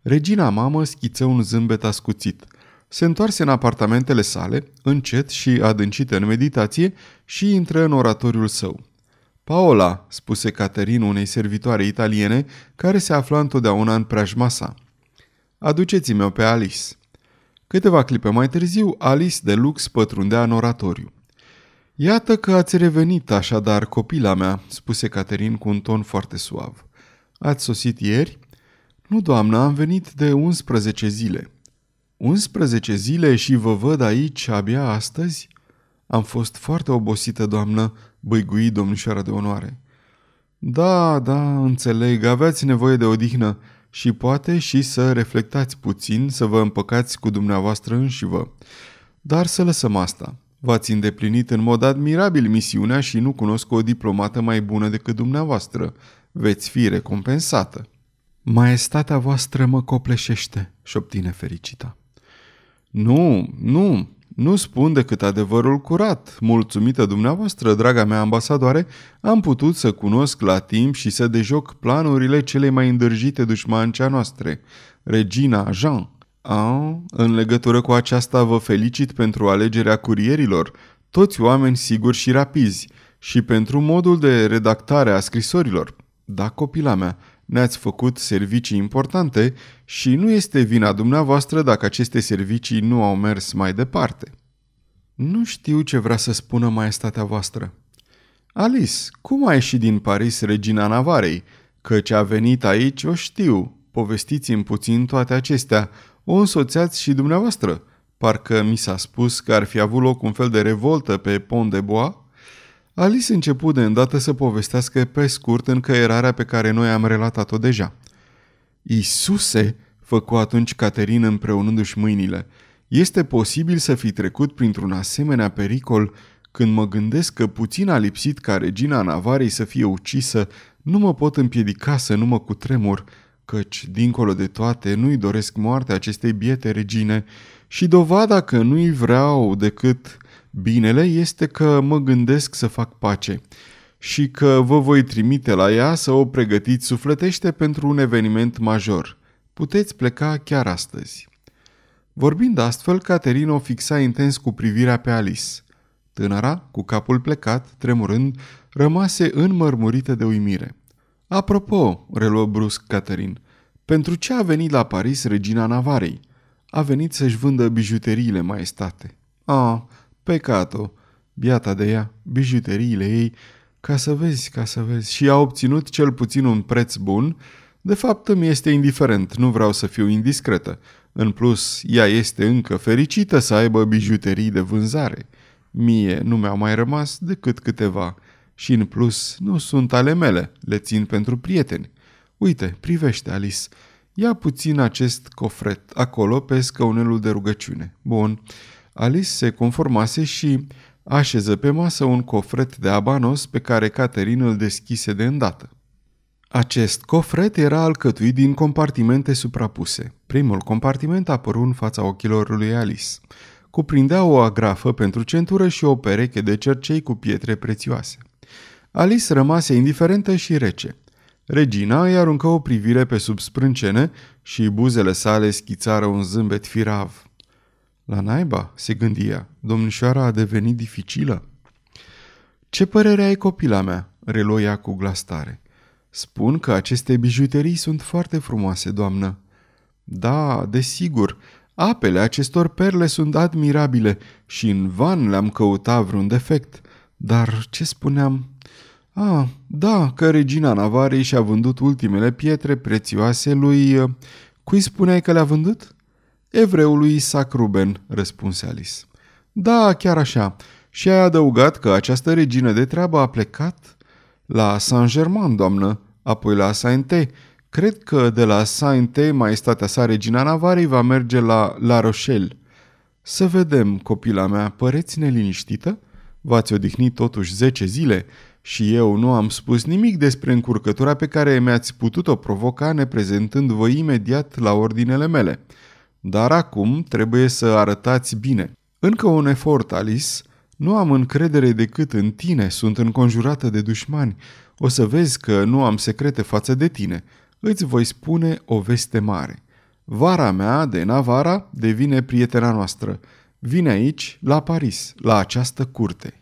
Regina mamă schiță un zâmbet ascuțit. Se întoarse în apartamentele sale, încet și adâncită în meditație, și intră în oratoriul său. Paola, spuse Caterin unei servitoare italiene care se afla întotdeauna în preajma sa. Aduceți-mi-o pe Alice. Câteva clipe mai târziu, Alice de lux pătrundea în oratoriu. Iată că ați revenit așadar, copila mea, spuse Caterin cu un ton foarte suav. Ați sosit ieri? Nu, doamnă, am venit de 11 zile. 11 zile și vă văd aici abia astăzi? Am fost foarte obosită, doamnă, băigui domnișoara de onoare. Da, da, înțeleg, aveați nevoie de odihnă și poate și să reflectați puțin, să vă împăcați cu dumneavoastră înșivă. Dar să lăsăm asta. V-ați îndeplinit în mod admirabil misiunea și nu cunosc o diplomată mai bună decât dumneavoastră. Veți fi recompensată. Maestatea voastră mă copleșește, șoptine fericita. Nu, nu, nu spun decât adevărul curat. Mulțumită dumneavoastră, draga mea ambasadoare, am putut să cunosc la timp și să dejoc planurile cele mai îndârjite dușmancea noastre, regina Jean. A, în legătură cu aceasta vă felicit pentru alegerea curierilor, toți oameni siguri și rapizi, și pentru modul de redactare a scrisorilor. Da, copila mea, ne-ați făcut servicii importante și nu este vina dumneavoastră dacă aceste servicii nu au mers mai departe. Nu știu ce vrea să spună maestatea voastră. Alice, cum a ieșit din Paris regina Navarei? Căci a venit aici, o știu. Povestiți-mi puțin toate acestea. O însoțeați și dumneavoastră. Parcă mi s-a spus că ar fi avut loc un fel de revoltă pe Pont de Bois Alice început de îndată să povestească pe scurt încăierarea pe care noi am relatat-o deja. Isuse, făcu atunci Caterin împreunându-și mâinile, este posibil să fi trecut printr-un asemenea pericol când mă gândesc că puțin a lipsit ca regina Navarei să fie ucisă, nu mă pot împiedica să nu mă cutremur, căci, dincolo de toate, nu-i doresc moartea acestei biete regine și dovada că nu-i vreau decât Binele este că mă gândesc să fac pace. și că vă voi trimite la ea să o pregătiți sufletește pentru un eveniment major. Puteți pleca chiar astăzi. Vorbind astfel, Caterin o fixa intens cu privirea pe Alice. Tânăra, cu capul plecat, tremurând, rămase înmărmurită de uimire. Apropo, reluă brusc Caterin, pentru ce a venit la Paris regina Navarei? A venit să-și vândă bijuteriile, maestate. Ah, pecato, biata de ea, bijuteriile ei, ca să vezi, ca să vezi, și a obținut cel puțin un preț bun, de fapt îmi este indiferent, nu vreau să fiu indiscretă. În plus, ea este încă fericită să aibă bijuterii de vânzare. Mie nu mi-au mai rămas decât câteva. Și în plus, nu sunt ale mele, le țin pentru prieteni. Uite, privește, Alice. Ia puțin acest cofret acolo pe scăunelul de rugăciune. Bun. Alice se conformase și așeză pe masă un cofret de abanos pe care Caterin îl deschise de îndată. Acest cofret era alcătuit din compartimente suprapuse. Primul compartiment apăru în fața ochilor lui Alice. Cuprindea o agrafă pentru centură și o pereche de cercei cu pietre prețioase. Alice rămase indiferentă și rece. Regina îi aruncă o privire pe sub sprâncene și buzele sale schițară un zâmbet firav. La naiba, se gândia, domnișoara a devenit dificilă. Ce părere ai copila mea?" reloia cu glas tare. Spun că aceste bijuterii sunt foarte frumoase, doamnă. Da, desigur, apele acestor perle sunt admirabile și în van le-am căutat vreun defect. Dar ce spuneam? Ah, da, că regina Navarei și-a vândut ultimele pietre prețioase lui... Uh, cui spuneai că le-a vândut? Evreului Isaac Ruben, răspunse Alice. Da, chiar așa. Și ai adăugat că această regină de treabă a plecat? La Saint-Germain, doamnă, apoi la Sainte. Cred că de la Sainte, maestatea sa, regina Navarei, va merge la La Rochelle. Să vedem, copila mea, păreți neliniștită? V-ați odihnit totuși zece zile și eu nu am spus nimic despre încurcătura pe care mi-ați putut-o provoca neprezentând-vă imediat la ordinele mele. Dar acum trebuie să arătați bine. Încă un efort, Alice. Nu am încredere decât în tine, sunt înconjurată de dușmani. O să vezi că nu am secrete față de tine. Îți voi spune o veste mare. Vara mea de Navara devine prietena noastră. Vine aici, la Paris, la această curte.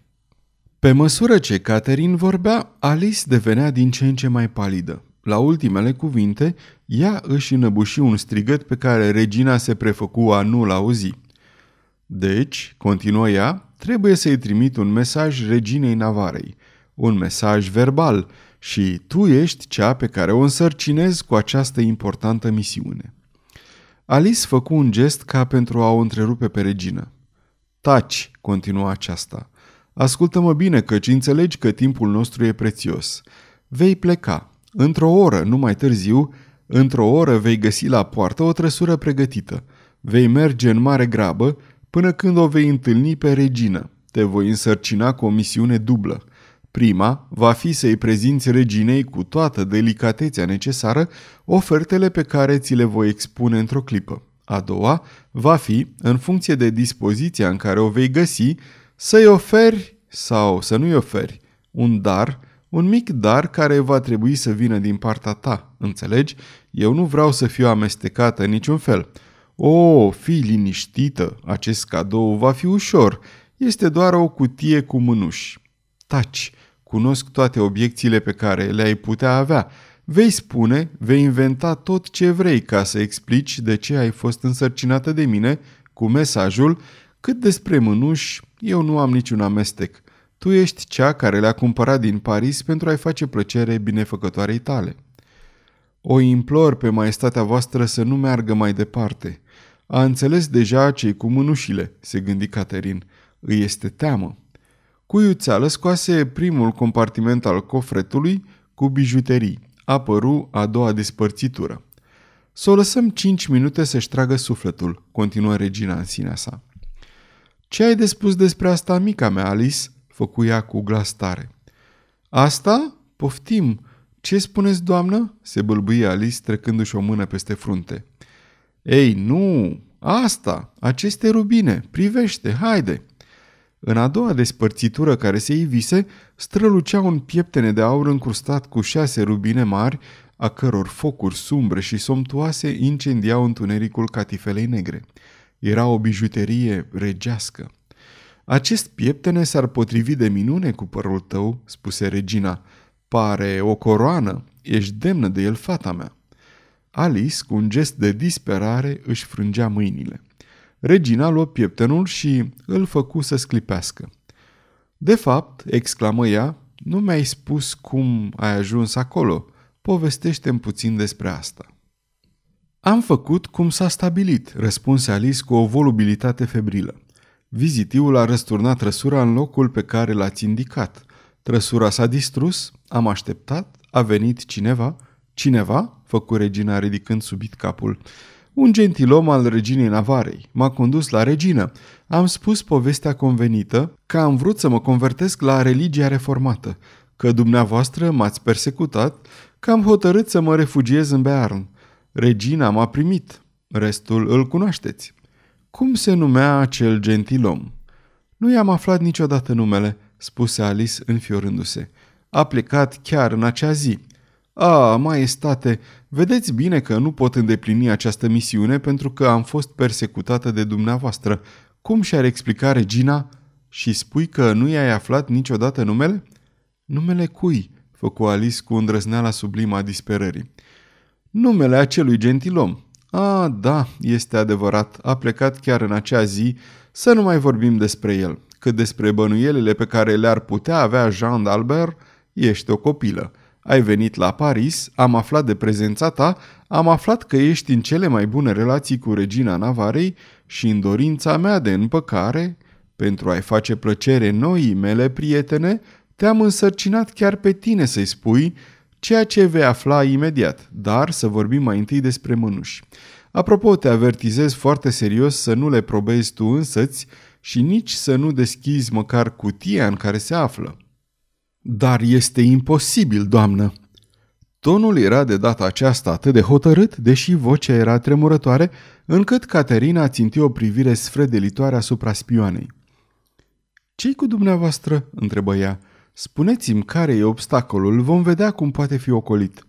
Pe măsură ce Catherine vorbea, Alice devenea din ce în ce mai palidă. La ultimele cuvinte, ea își înăbuși un strigăt pe care regina se prefăcu a nu-l auzi. Deci, continuă ea, trebuie să-i trimit un mesaj reginei Navarei, un mesaj verbal, și tu ești cea pe care o însărcinezi cu această importantă misiune. Alice făcu un gest ca pentru a o întrerupe pe regină. Taci, continuă aceasta. Ascultă-mă bine, căci înțelegi că timpul nostru e prețios. Vei pleca. Într-o oră, nu mai târziu, într-o oră vei găsi la poartă o trăsură pregătită. Vei merge în mare grabă până când o vei întâlni pe regină. Te voi însărcina cu o misiune dublă. Prima va fi să-i prezinți reginei cu toată delicatețea necesară ofertele pe care ți le voi expune într-o clipă. A doua va fi, în funcție de dispoziția în care o vei găsi, să-i oferi sau să nu-i oferi un dar, un mic dar care va trebui să vină din partea ta, înțelegi? Eu nu vreau să fiu amestecată în niciun fel. O, fii liniștită, acest cadou va fi ușor, este doar o cutie cu mânuși. Taci, cunosc toate obiecțiile pe care le-ai putea avea. Vei spune, vei inventa tot ce vrei ca să explici de ce ai fost însărcinată de mine cu mesajul cât despre mânuși, eu nu am niciun amestec. Tu ești cea care le-a cumpărat din Paris pentru a-i face plăcere binefăcătoarei tale. O implor pe maestatea voastră să nu meargă mai departe. A înțeles deja cei cu mânușile, se gândi Caterin. Îi este teamă. Cuiuțeală scoase primul compartiment al cofretului cu bijuterii. Apăru a doua despărțitură. Să o lăsăm cinci minute să-și tragă sufletul, continuă regina în sinea sa. Ce ai de spus despre asta, mica mea, Alice?" Făcu ea cu glas tare. Asta? Poftim. Ce spuneți, doamnă?" se bâlbâie Alice trecându-și o mână peste frunte. Ei, nu, asta, aceste rubine, privește, haide!" În a doua despărțitură care se ivise, strălucea un pieptene de aur încrustat cu șase rubine mari, a căror focuri sumbre și somtoase incendiau întunericul catifelei negre. Era o bijuterie regească. Acest pieptene s-ar potrivi de minune cu părul tău, spuse regina. Pare o coroană, ești demnă de el, fata mea. Alice, cu un gest de disperare, își frângea mâinile. Regina luă pieptenul și îl făcu să sclipească. De fapt, exclamă ea, nu mi-ai spus cum ai ajuns acolo. Povestește-mi puțin despre asta. Am făcut cum s-a stabilit, răspunse Alice cu o volubilitate febrilă. Vizitiul a răsturnat trăsura în locul pe care l-ați indicat. Trăsura s-a distrus, am așteptat, a venit cineva. Cineva? făcu regina ridicând subit capul. Un gentilom al reginei Navarei. M-a condus la regină. Am spus povestea convenită că am vrut să mă convertesc la religia reformată, că dumneavoastră m-ați persecutat, că am hotărât să mă refugiez în Bearn. Regina m-a primit. Restul îl cunoașteți. Cum se numea acel gentilom? Nu i-am aflat niciodată numele, spuse Alice înfiorându-se. A plecat chiar în acea zi. A, maestate, vedeți bine că nu pot îndeplini această misiune pentru că am fost persecutată de dumneavoastră. Cum și-ar explica regina? Și spui că nu i-ai aflat niciodată numele? Numele cui? făcu Alice cu îndrăzneala sublimă a disperării. Numele acelui gentilom. A, da, este adevărat, a plecat chiar în acea zi, să nu mai vorbim despre el. Cât despre bănuielile pe care le-ar putea avea Jean d'Albert, ești o copilă. Ai venit la Paris, am aflat de prezența ta, am aflat că ești în cele mai bune relații cu regina Navarei și în dorința mea de împăcare, pentru a-i face plăcere noii mele prietene, te-am însărcinat chiar pe tine să-i spui ceea ce vei afla imediat, dar să vorbim mai întâi despre mânuși. Apropo, te avertizez foarte serios să nu le probezi tu însăți și nici să nu deschizi măcar cutia în care se află. Dar este imposibil, doamnă! Tonul era de data aceasta atât de hotărât, deși vocea era tremurătoare, încât Caterina ținti o privire sfredelitoare asupra spioanei. Ce-i cu dumneavoastră?" întrebă ea. Spuneți-mi care e obstacolul, vom vedea cum poate fi ocolit.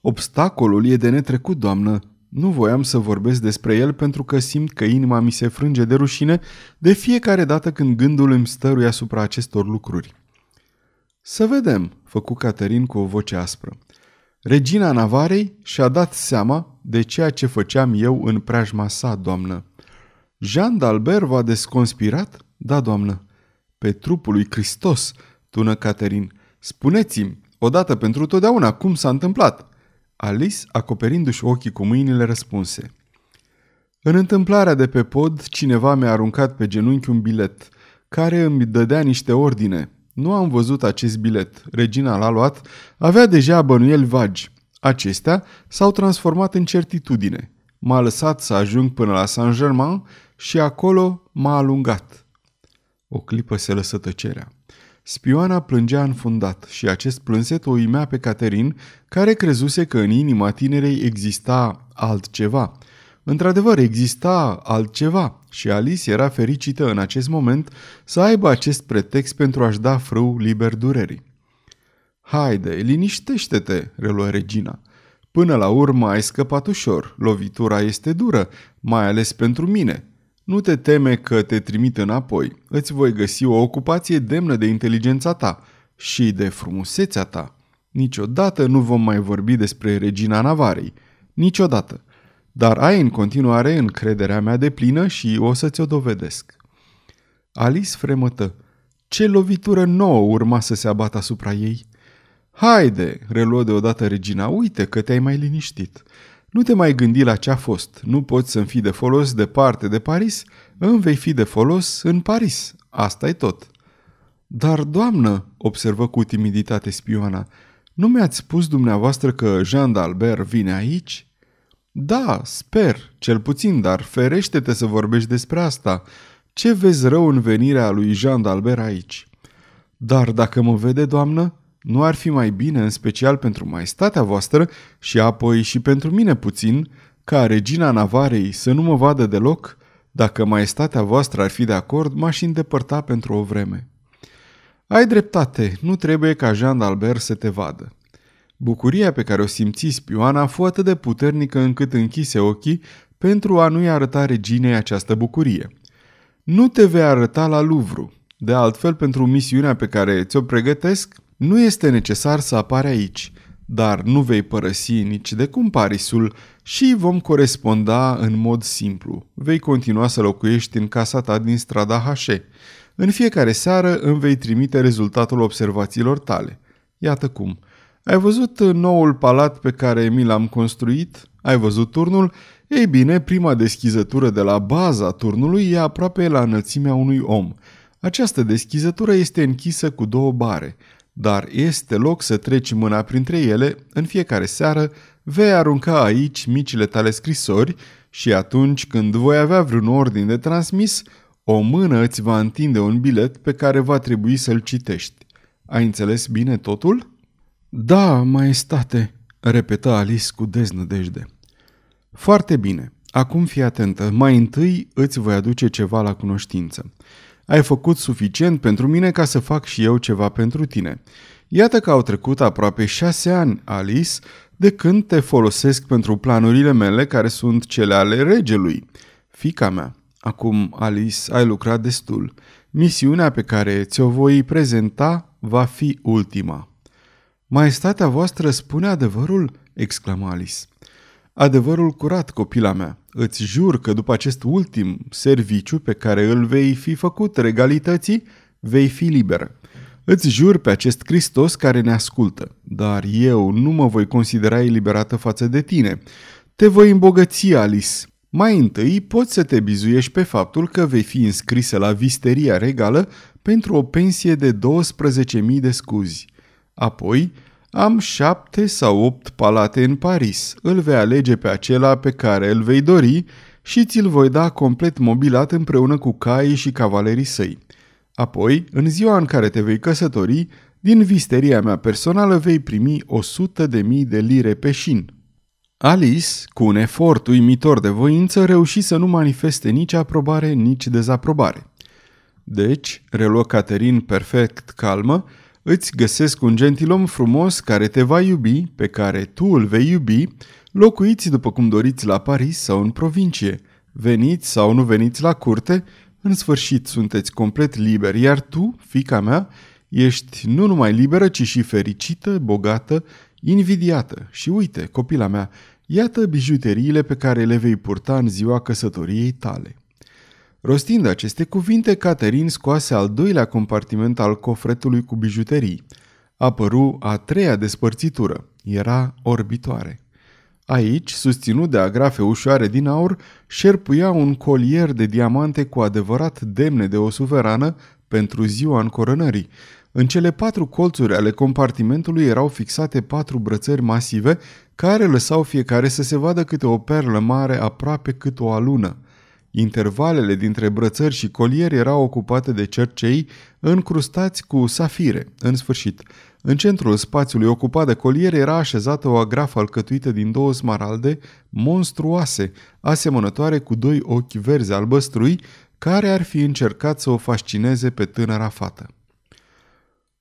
Obstacolul e de netrecut, doamnă. Nu voiam să vorbesc despre el pentru că simt că inima mi se frânge de rușine de fiecare dată când gândul îmi stăruie asupra acestor lucruri. Să vedem, făcu Caterin cu o voce aspră. Regina Navarei și-a dat seama de ceea ce făceam eu în preajma sa, doamnă. Jean d'Albert v-a desconspirat? Da, doamnă. Pe trupul lui Hristos, tună Caterin. Spuneți-mi, odată pentru totdeauna, cum s-a întâmplat? Alice, acoperindu-și ochii cu mâinile, răspunse. În întâmplarea de pe pod, cineva mi-a aruncat pe genunchi un bilet, care îmi dădea niște ordine. Nu am văzut acest bilet. Regina l-a luat. Avea deja bănuieli vagi. Acestea s-au transformat în certitudine. M-a lăsat să ajung până la Saint-Germain și acolo m-a alungat. O clipă se lăsă tăcerea. Spioana plângea înfundat și acest plânset o uimea pe Caterin, care crezuse că în inima tinerei exista altceva. Într-adevăr, exista altceva și Alice era fericită în acest moment să aibă acest pretext pentru a-și da frâu liber durerii. Haide, liniștește-te, reluă regina. Până la urmă ai scăpat ușor, lovitura este dură, mai ales pentru mine. Nu te teme că te trimit înapoi. Îți voi găsi o ocupație demnă de inteligența ta și de frumusețea ta. Niciodată nu vom mai vorbi despre regina Navarei. Niciodată. Dar ai în continuare încrederea mea de plină și o să ți-o dovedesc. Alice fremătă. Ce lovitură nouă urma să se abată asupra ei? Haide, reluă deodată regina, uite că te-ai mai liniștit. Nu te mai gândi la ce a fost. Nu poți să-mi fii de folos departe de Paris, îmi vei fi de folos în Paris. asta e tot. Dar, doamnă, observă cu timiditate spioana, nu mi-ați spus dumneavoastră că Jean d'Albert vine aici? Da, sper, cel puțin, dar ferește-te să vorbești despre asta. Ce vezi rău în venirea lui Jean d'Albert aici? Dar dacă mă vede, doamnă, nu ar fi mai bine, în special pentru maestatea voastră și apoi și pentru mine puțin, ca regina Navarei să nu mă vadă deloc? Dacă maestatea voastră ar fi de acord, m-aș îndepărta pentru o vreme. Ai dreptate, nu trebuie ca Jean d'Albert să te vadă. Bucuria pe care o simți spioana a fost atât de puternică încât închise ochii pentru a nu-i arăta reginei această bucurie. Nu te vei arăta la Louvre. De altfel, pentru misiunea pe care ți-o pregătesc, nu este necesar să apare aici, dar nu vei părăsi nici de cum Parisul și vom coresponda în mod simplu. Vei continua să locuiești în casa ta din strada Hașe. În fiecare seară îmi vei trimite rezultatul observațiilor tale. Iată cum. Ai văzut noul palat pe care mi l-am construit? Ai văzut turnul? Ei bine, prima deschizătură de la baza turnului e aproape la înălțimea unui om. Această deschizătură este închisă cu două bare, dar este loc să treci mâna printre ele în fiecare seară, vei arunca aici micile tale scrisori și atunci când voi avea vreun ordin de transmis, o mână îți va întinde un bilet pe care va trebui să-l citești. Ai înțeles bine totul? Da, maestate, repetă Alice cu deznădejde. Foarte bine. Acum fii atentă. Mai întâi îți voi aduce ceva la cunoștință. Ai făcut suficient pentru mine ca să fac și eu ceva pentru tine. Iată că au trecut aproape șase ani, Alice, de când te folosesc pentru planurile mele care sunt cele ale regelui. Fica mea, acum, Alice, ai lucrat destul. Misiunea pe care ți-o voi prezenta va fi ultima. Maestatea voastră spune adevărul? exclamă Alice. Adevărul curat, copila mea. Îți jur că după acest ultim serviciu pe care îl vei fi făcut regalității, vei fi liberă. Îți jur pe acest Hristos care ne ascultă, dar eu nu mă voi considera eliberată față de tine. Te voi îmbogăți, Alice. Mai întâi poți să te bizuiești pe faptul că vei fi înscrisă la visteria regală pentru o pensie de 12.000 de scuzi. Apoi, am șapte sau opt palate în Paris. Îl vei alege pe acela pe care îl vei dori și ți-l voi da complet mobilat împreună cu caii și cavalerii săi. Apoi, în ziua în care te vei căsători, din visteria mea personală vei primi o sută de mii de lire pe șin. Alice, cu un efort uimitor de voință, reuși să nu manifeste nici aprobare, nici dezaprobare. Deci, reluă Caterin perfect calmă, îți găsesc un gentilom frumos care te va iubi, pe care tu îl vei iubi, locuiți după cum doriți la Paris sau în provincie. Veniți sau nu veniți la curte, în sfârșit sunteți complet liberi, iar tu, fica mea, ești nu numai liberă, ci și fericită, bogată, invidiată. Și uite, copila mea, iată bijuteriile pe care le vei purta în ziua căsătoriei tale. Rostind aceste cuvinte, Caterin scoase al doilea compartiment al cofretului cu bijuterii. Apăru a treia despărțitură. Era orbitoare. Aici, susținut de agrafe ușoare din aur, șerpuia un colier de diamante cu adevărat demne de o suverană pentru ziua încoronării. În cele patru colțuri ale compartimentului erau fixate patru brățări masive care lăsau fiecare să se vadă câte o perlă mare aproape cât o alună. Intervalele dintre brățări și colieri erau ocupate de cercei încrustați cu safire. În sfârșit, în centrul spațiului ocupat de coliere era așezată o agrafă alcătuită din două smaralde monstruoase, asemănătoare cu doi ochi verzi albăstrui, care ar fi încercat să o fascineze pe tânăra fată.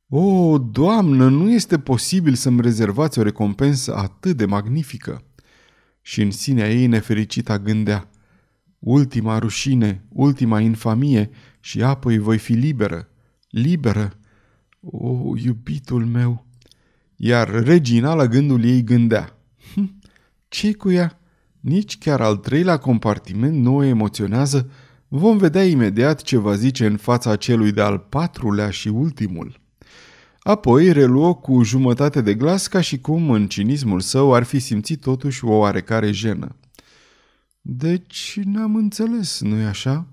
O, doamnă, nu este posibil să-mi rezervați o recompensă atât de magnifică!" Și în sinea ei nefericită gândea – ultima rușine, ultima infamie și apoi voi fi liberă. Liberă! O, iubitul meu! Iar regina la gândul ei gândea. Hm, ce cu ea? Nici chiar al treilea compartiment nu o emoționează? Vom vedea imediat ce va zice în fața celui de-al patrulea și ultimul. Apoi reluă cu jumătate de glas ca și cum în cinismul său ar fi simțit totuși o oarecare jenă. Deci n-am înțeles, nu-i așa?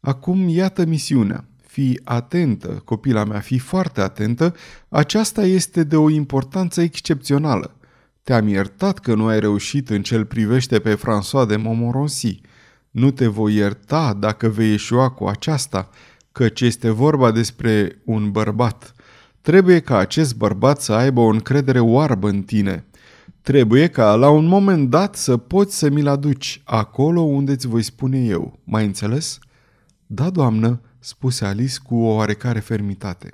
Acum iată misiunea. Fii atentă, copila mea, fii foarte atentă, aceasta este de o importanță excepțională. Te-am iertat că nu ai reușit în cel privește pe François de Montmorency. Nu te voi ierta dacă vei ieșua cu aceasta, căci este vorba despre un bărbat. Trebuie ca acest bărbat să aibă o încredere oarbă în tine – Trebuie ca la un moment dat să poți să mi-l aduci acolo unde îți voi spune eu. Mai înțeles? Da, doamnă, spuse Alice cu o oarecare fermitate.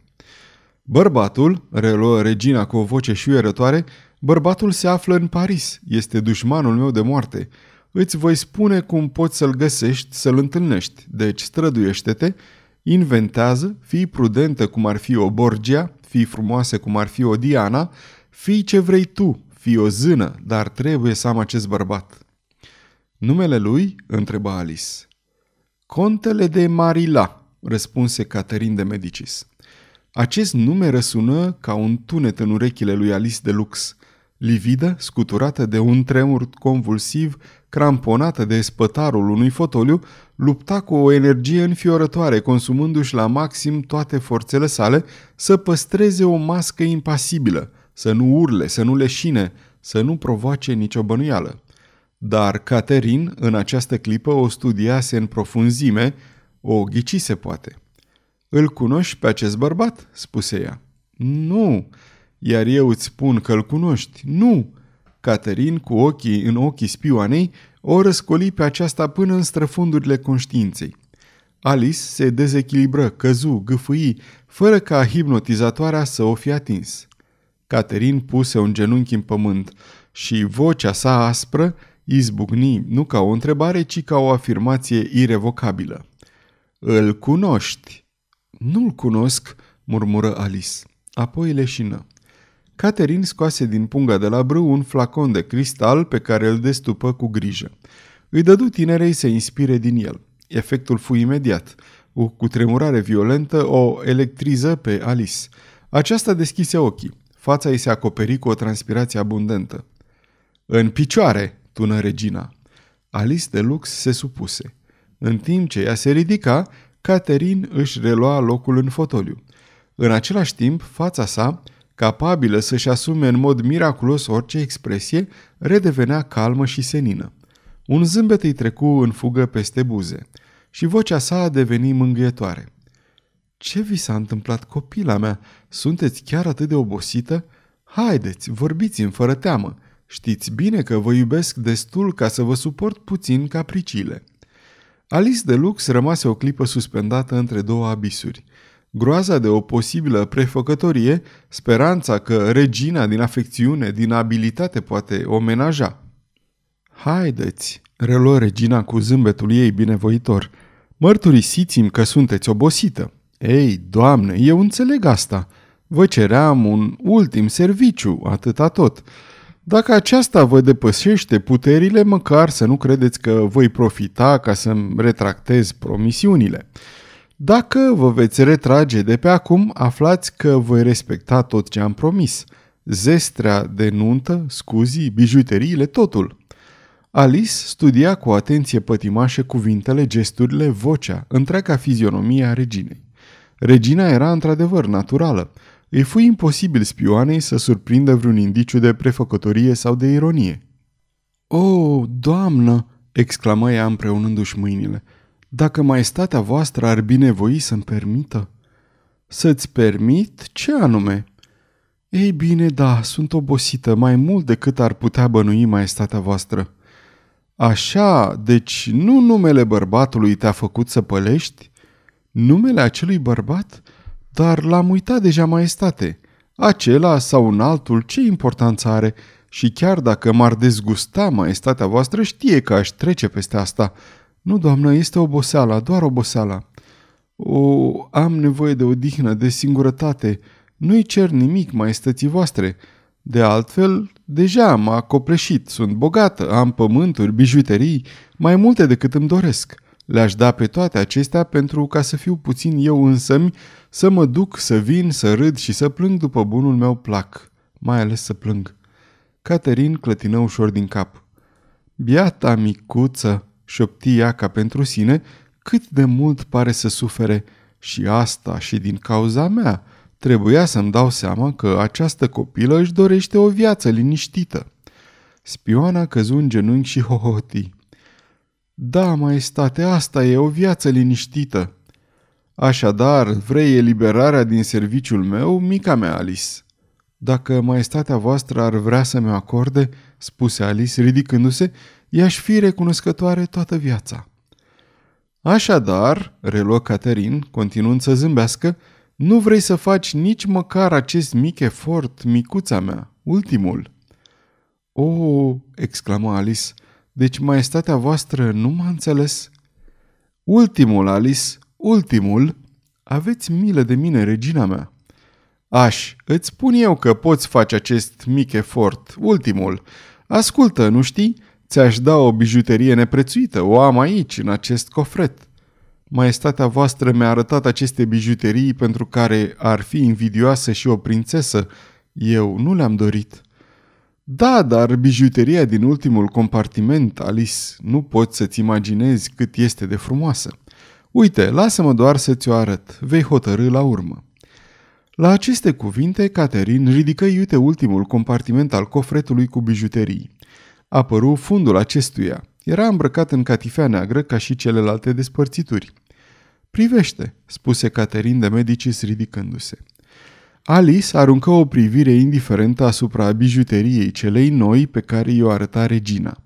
Bărbatul, reluă regina cu o voce șuierătoare, bărbatul se află în Paris, este dușmanul meu de moarte. Îți voi spune cum poți să-l găsești, să-l întâlnești, deci străduiește-te, inventează, fii prudentă cum ar fi o Borgia, fii frumoasă cum ar fi o Diana, fii ce vrei tu, fii o zână, dar trebuie să am acest bărbat. Numele lui? întreba Alice. Contele de Marila, răspunse Caterin de Medicis. Acest nume răsună ca un tunet în urechile lui Alice de Lux. Lividă, scuturată de un tremur convulsiv, cramponată de spătarul unui fotoliu, lupta cu o energie înfiorătoare, consumându-și la maxim toate forțele sale să păstreze o mască impasibilă, să nu urle, să nu leșine, să nu provoace nicio bănuială. Dar Caterin, în această clipă, o studiase în profunzime, o ghicise poate. Îl cunoști pe acest bărbat?" spuse ea. Nu, iar eu îți spun că îl cunoști. Nu!" Caterin, cu ochii în ochii spioanei, o răscoli pe aceasta până în străfundurile conștiinței. Alice se dezechilibră, căzu, gâfâi, fără ca hipnotizatoarea să o fi atins. Caterin puse un genunchi în pământ și vocea sa aspră izbucni nu ca o întrebare, ci ca o afirmație irevocabilă. Îl cunoști?" Nu-l cunosc," murmură Alice. Apoi leșină. Caterin scoase din punga de la brâu un flacon de cristal pe care îl destupă cu grijă. Îi dădu tinerei să inspire din el. Efectul fu imediat. O cutremurare violentă o electriză pe Alice. Aceasta deschise ochii. Fața ei se acoperi cu o transpirație abundentă. În picioare!" tună regina. Alice de Lux se supuse. În timp ce ea se ridica, Caterin își relua locul în fotoliu. În același timp, fața sa, capabilă să-și asume în mod miraculos orice expresie, redevenea calmă și senină. Un zâmbet îi trecu în fugă peste buze și vocea sa a devenit mângâietoare. Ce vi s-a întâmplat, copila mea? Sunteți chiar atât de obosită? Haideți, vorbiți-mi fără teamă. Știți bine că vă iubesc destul ca să vă suport puțin capriciile. Alice de Lux rămase o clipă suspendată între două abisuri. Groaza de o posibilă prefăcătorie, speranța că regina din afecțiune, din abilitate poate omenaja. Haideți, reluă regina cu zâmbetul ei binevoitor, mărturisiți-mi că sunteți obosită. Ei, doamne, eu înțeleg asta. Vă ceream un ultim serviciu, atâta tot. Dacă aceasta vă depășește puterile, măcar să nu credeți că voi profita ca să-mi retractez promisiunile. Dacă vă veți retrage de pe acum, aflați că voi respecta tot ce am promis. Zestrea de nuntă, scuzii, bijuteriile, totul. Alice studia cu atenție pătimașă cuvintele, gesturile, vocea, întreaga fizionomie a reginei. Regina era într-adevăr naturală. Îi fu imposibil spioanei să surprindă vreun indiciu de prefăcătorie sau de ironie. O, oh, doamnă!" exclamă ea împreunându-și mâinile. Dacă maestatea voastră ar binevoi să-mi permită?" Să-ți permit? Ce anume?" Ei bine, da, sunt obosită mai mult decât ar putea bănui maestatea voastră." Așa, deci nu numele bărbatului te-a făcut să pălești? Numele acelui bărbat? Dar l-am uitat deja, maestate. Acela sau un altul, ce importanță are? Și chiar dacă m-ar dezgusta maestatea voastră, știe că aș trece peste asta. Nu, doamnă, este oboseala, doar oboseala. O, am nevoie de odihnă, de singurătate. Nu-i cer nimic maestății voastre. De altfel, deja m-a copleșit, sunt bogată, am pământuri, bijuterii, mai multe decât îmi doresc. Le-aș da pe toate acestea pentru ca să fiu puțin eu însămi, să mă duc, să vin, să râd și să plâng după bunul meu plac, mai ales să plâng. Caterin clătină ușor din cap. Biata micuță, șopti ea ca pentru sine, cât de mult pare să sufere și asta și din cauza mea. Trebuia să-mi dau seama că această copilă își dorește o viață liniștită. Spioana căzu în genunchi și hohoti. Da, maestate, asta e o viață liniștită. Așadar, vrei eliberarea din serviciul meu, mica mea Alice? Dacă maestatea voastră ar vrea să mi-o acorde, spuse Alice ridicându-se, i-aș fi recunoscătoare toată viața. Așadar, reluă Caterin, continuând să zâmbească, nu vrei să faci nici măcar acest mic efort, micuța mea, ultimul. O, exclamă Alice, deci maestatea voastră nu m-a înțeles? Ultimul, Alice, ultimul, aveți milă de mine, regina mea. Aș, îți spun eu că poți face acest mic efort, ultimul. Ascultă, nu știi? Ți-aș da o bijuterie neprețuită, o am aici, în acest cofret. Maestatea voastră mi-a arătat aceste bijuterii pentru care ar fi invidioasă și o prințesă. Eu nu le-am dorit. Da, dar bijuteria din ultimul compartiment, Alice, nu poți să-ți imaginezi cât este de frumoasă. Uite, lasă-mă doar să ți-o arăt, vei hotărâ la urmă. La aceste cuvinte, Caterin ridică iute ultimul compartiment al cofretului cu bijuterii. Apăru fundul acestuia. Era îmbrăcat în catifea neagră ca și celelalte despărțituri. Privește, spuse Caterin de Medicis ridicându-se. Alice aruncă o privire indiferentă asupra bijuteriei celei noi pe care i-o arăta regina.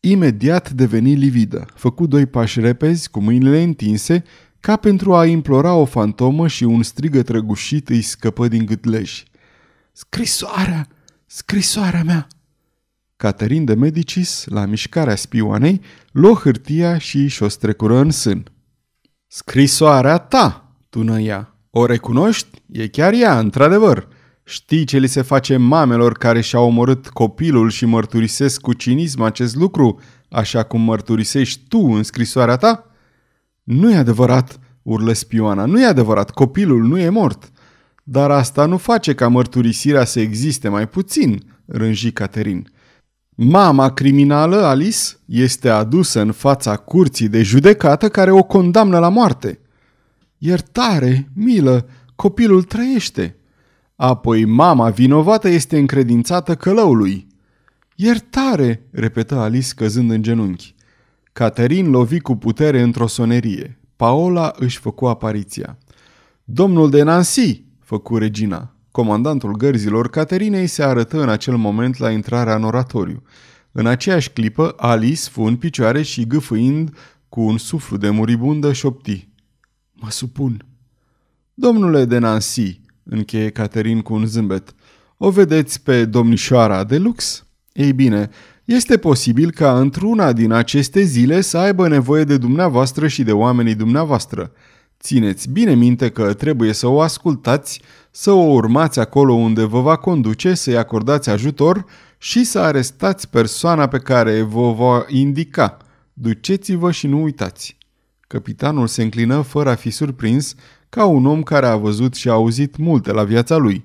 Imediat deveni lividă, făcu doi pași repezi cu mâinile întinse, ca pentru a implora o fantomă și un strigăt răgușit îi scăpă din gâtlej. Scrisoarea! Scrisoarea mea! Caterin de Medicis, la mișcarea spioanei, luă hârtia și și-o strecură în sân. Scrisoarea ta, tună ea. O recunoști? E chiar ea, într-adevăr. Știi ce li se face mamelor care și-au omorât copilul și mărturisesc cu cinism acest lucru, așa cum mărturisești tu în scrisoarea ta? Nu e adevărat, urlă spioana, nu e adevărat, copilul nu e mort. Dar asta nu face ca mărturisirea să existe mai puțin, rânji Caterin. Mama criminală, Alice, este adusă în fața curții de judecată care o condamnă la moarte. Iertare, milă, copilul trăiește. Apoi mama vinovată este încredințată călăului. Iertare, repetă Alice căzând în genunchi. Caterin lovi cu putere într-o sonerie. Paola își făcu apariția. Domnul de Nancy, făcu regina. Comandantul gărzilor Caterinei se arătă în acel moment la intrarea în oratoriu. În aceeași clipă, Alice fu în picioare și gâfâind cu un suflu de muribundă șopti. Mă supun. Domnule de Nancy, încheie Caterin cu un zâmbet, o vedeți pe domnișoara de lux? Ei bine, este posibil ca într-una din aceste zile să aibă nevoie de dumneavoastră și de oamenii dumneavoastră. Țineți bine minte că trebuie să o ascultați, să o urmați acolo unde vă va conduce, să-i acordați ajutor și să arestați persoana pe care vă va indica. Duceți-vă și nu uitați. Capitanul se înclină fără a fi surprins, ca un om care a văzut și a auzit multe la viața lui.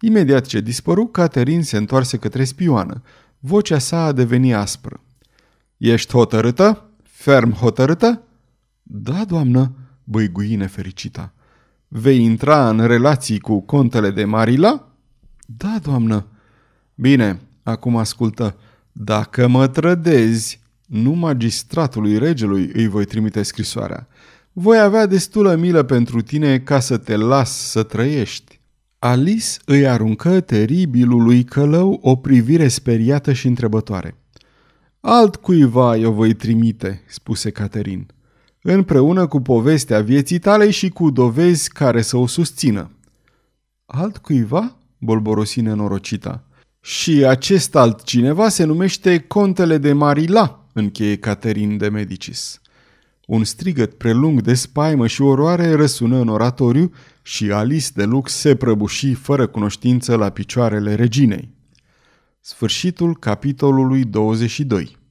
Imediat ce dispăru, Caterin se întoarse către spioană. Vocea sa a devenit aspră. Ești hotărâtă? Ferm hotărâtă? Da, doamnă, băigui nefericita. Vei intra în relații cu contele de Marila? Da, doamnă. Bine, acum ascultă. Dacă mă trădezi, nu magistratului regelui îi voi trimite scrisoarea. Voi avea destulă milă pentru tine ca să te las să trăiești. Alice îi aruncă teribilului călău o privire speriată și întrebătoare. Alt cuiva eu voi trimite, spuse Caterin, împreună cu povestea vieții tale și cu dovezi care să o susțină. Alt cuiva? bolborosi nenorocita. Și acest altcineva se numește Contele de Marila, încheie Caterin de Medicis. Un strigăt prelung de spaimă și oroare răsună în oratoriu și Alice de Lux se prăbuși fără cunoștință la picioarele reginei. Sfârșitul capitolului 22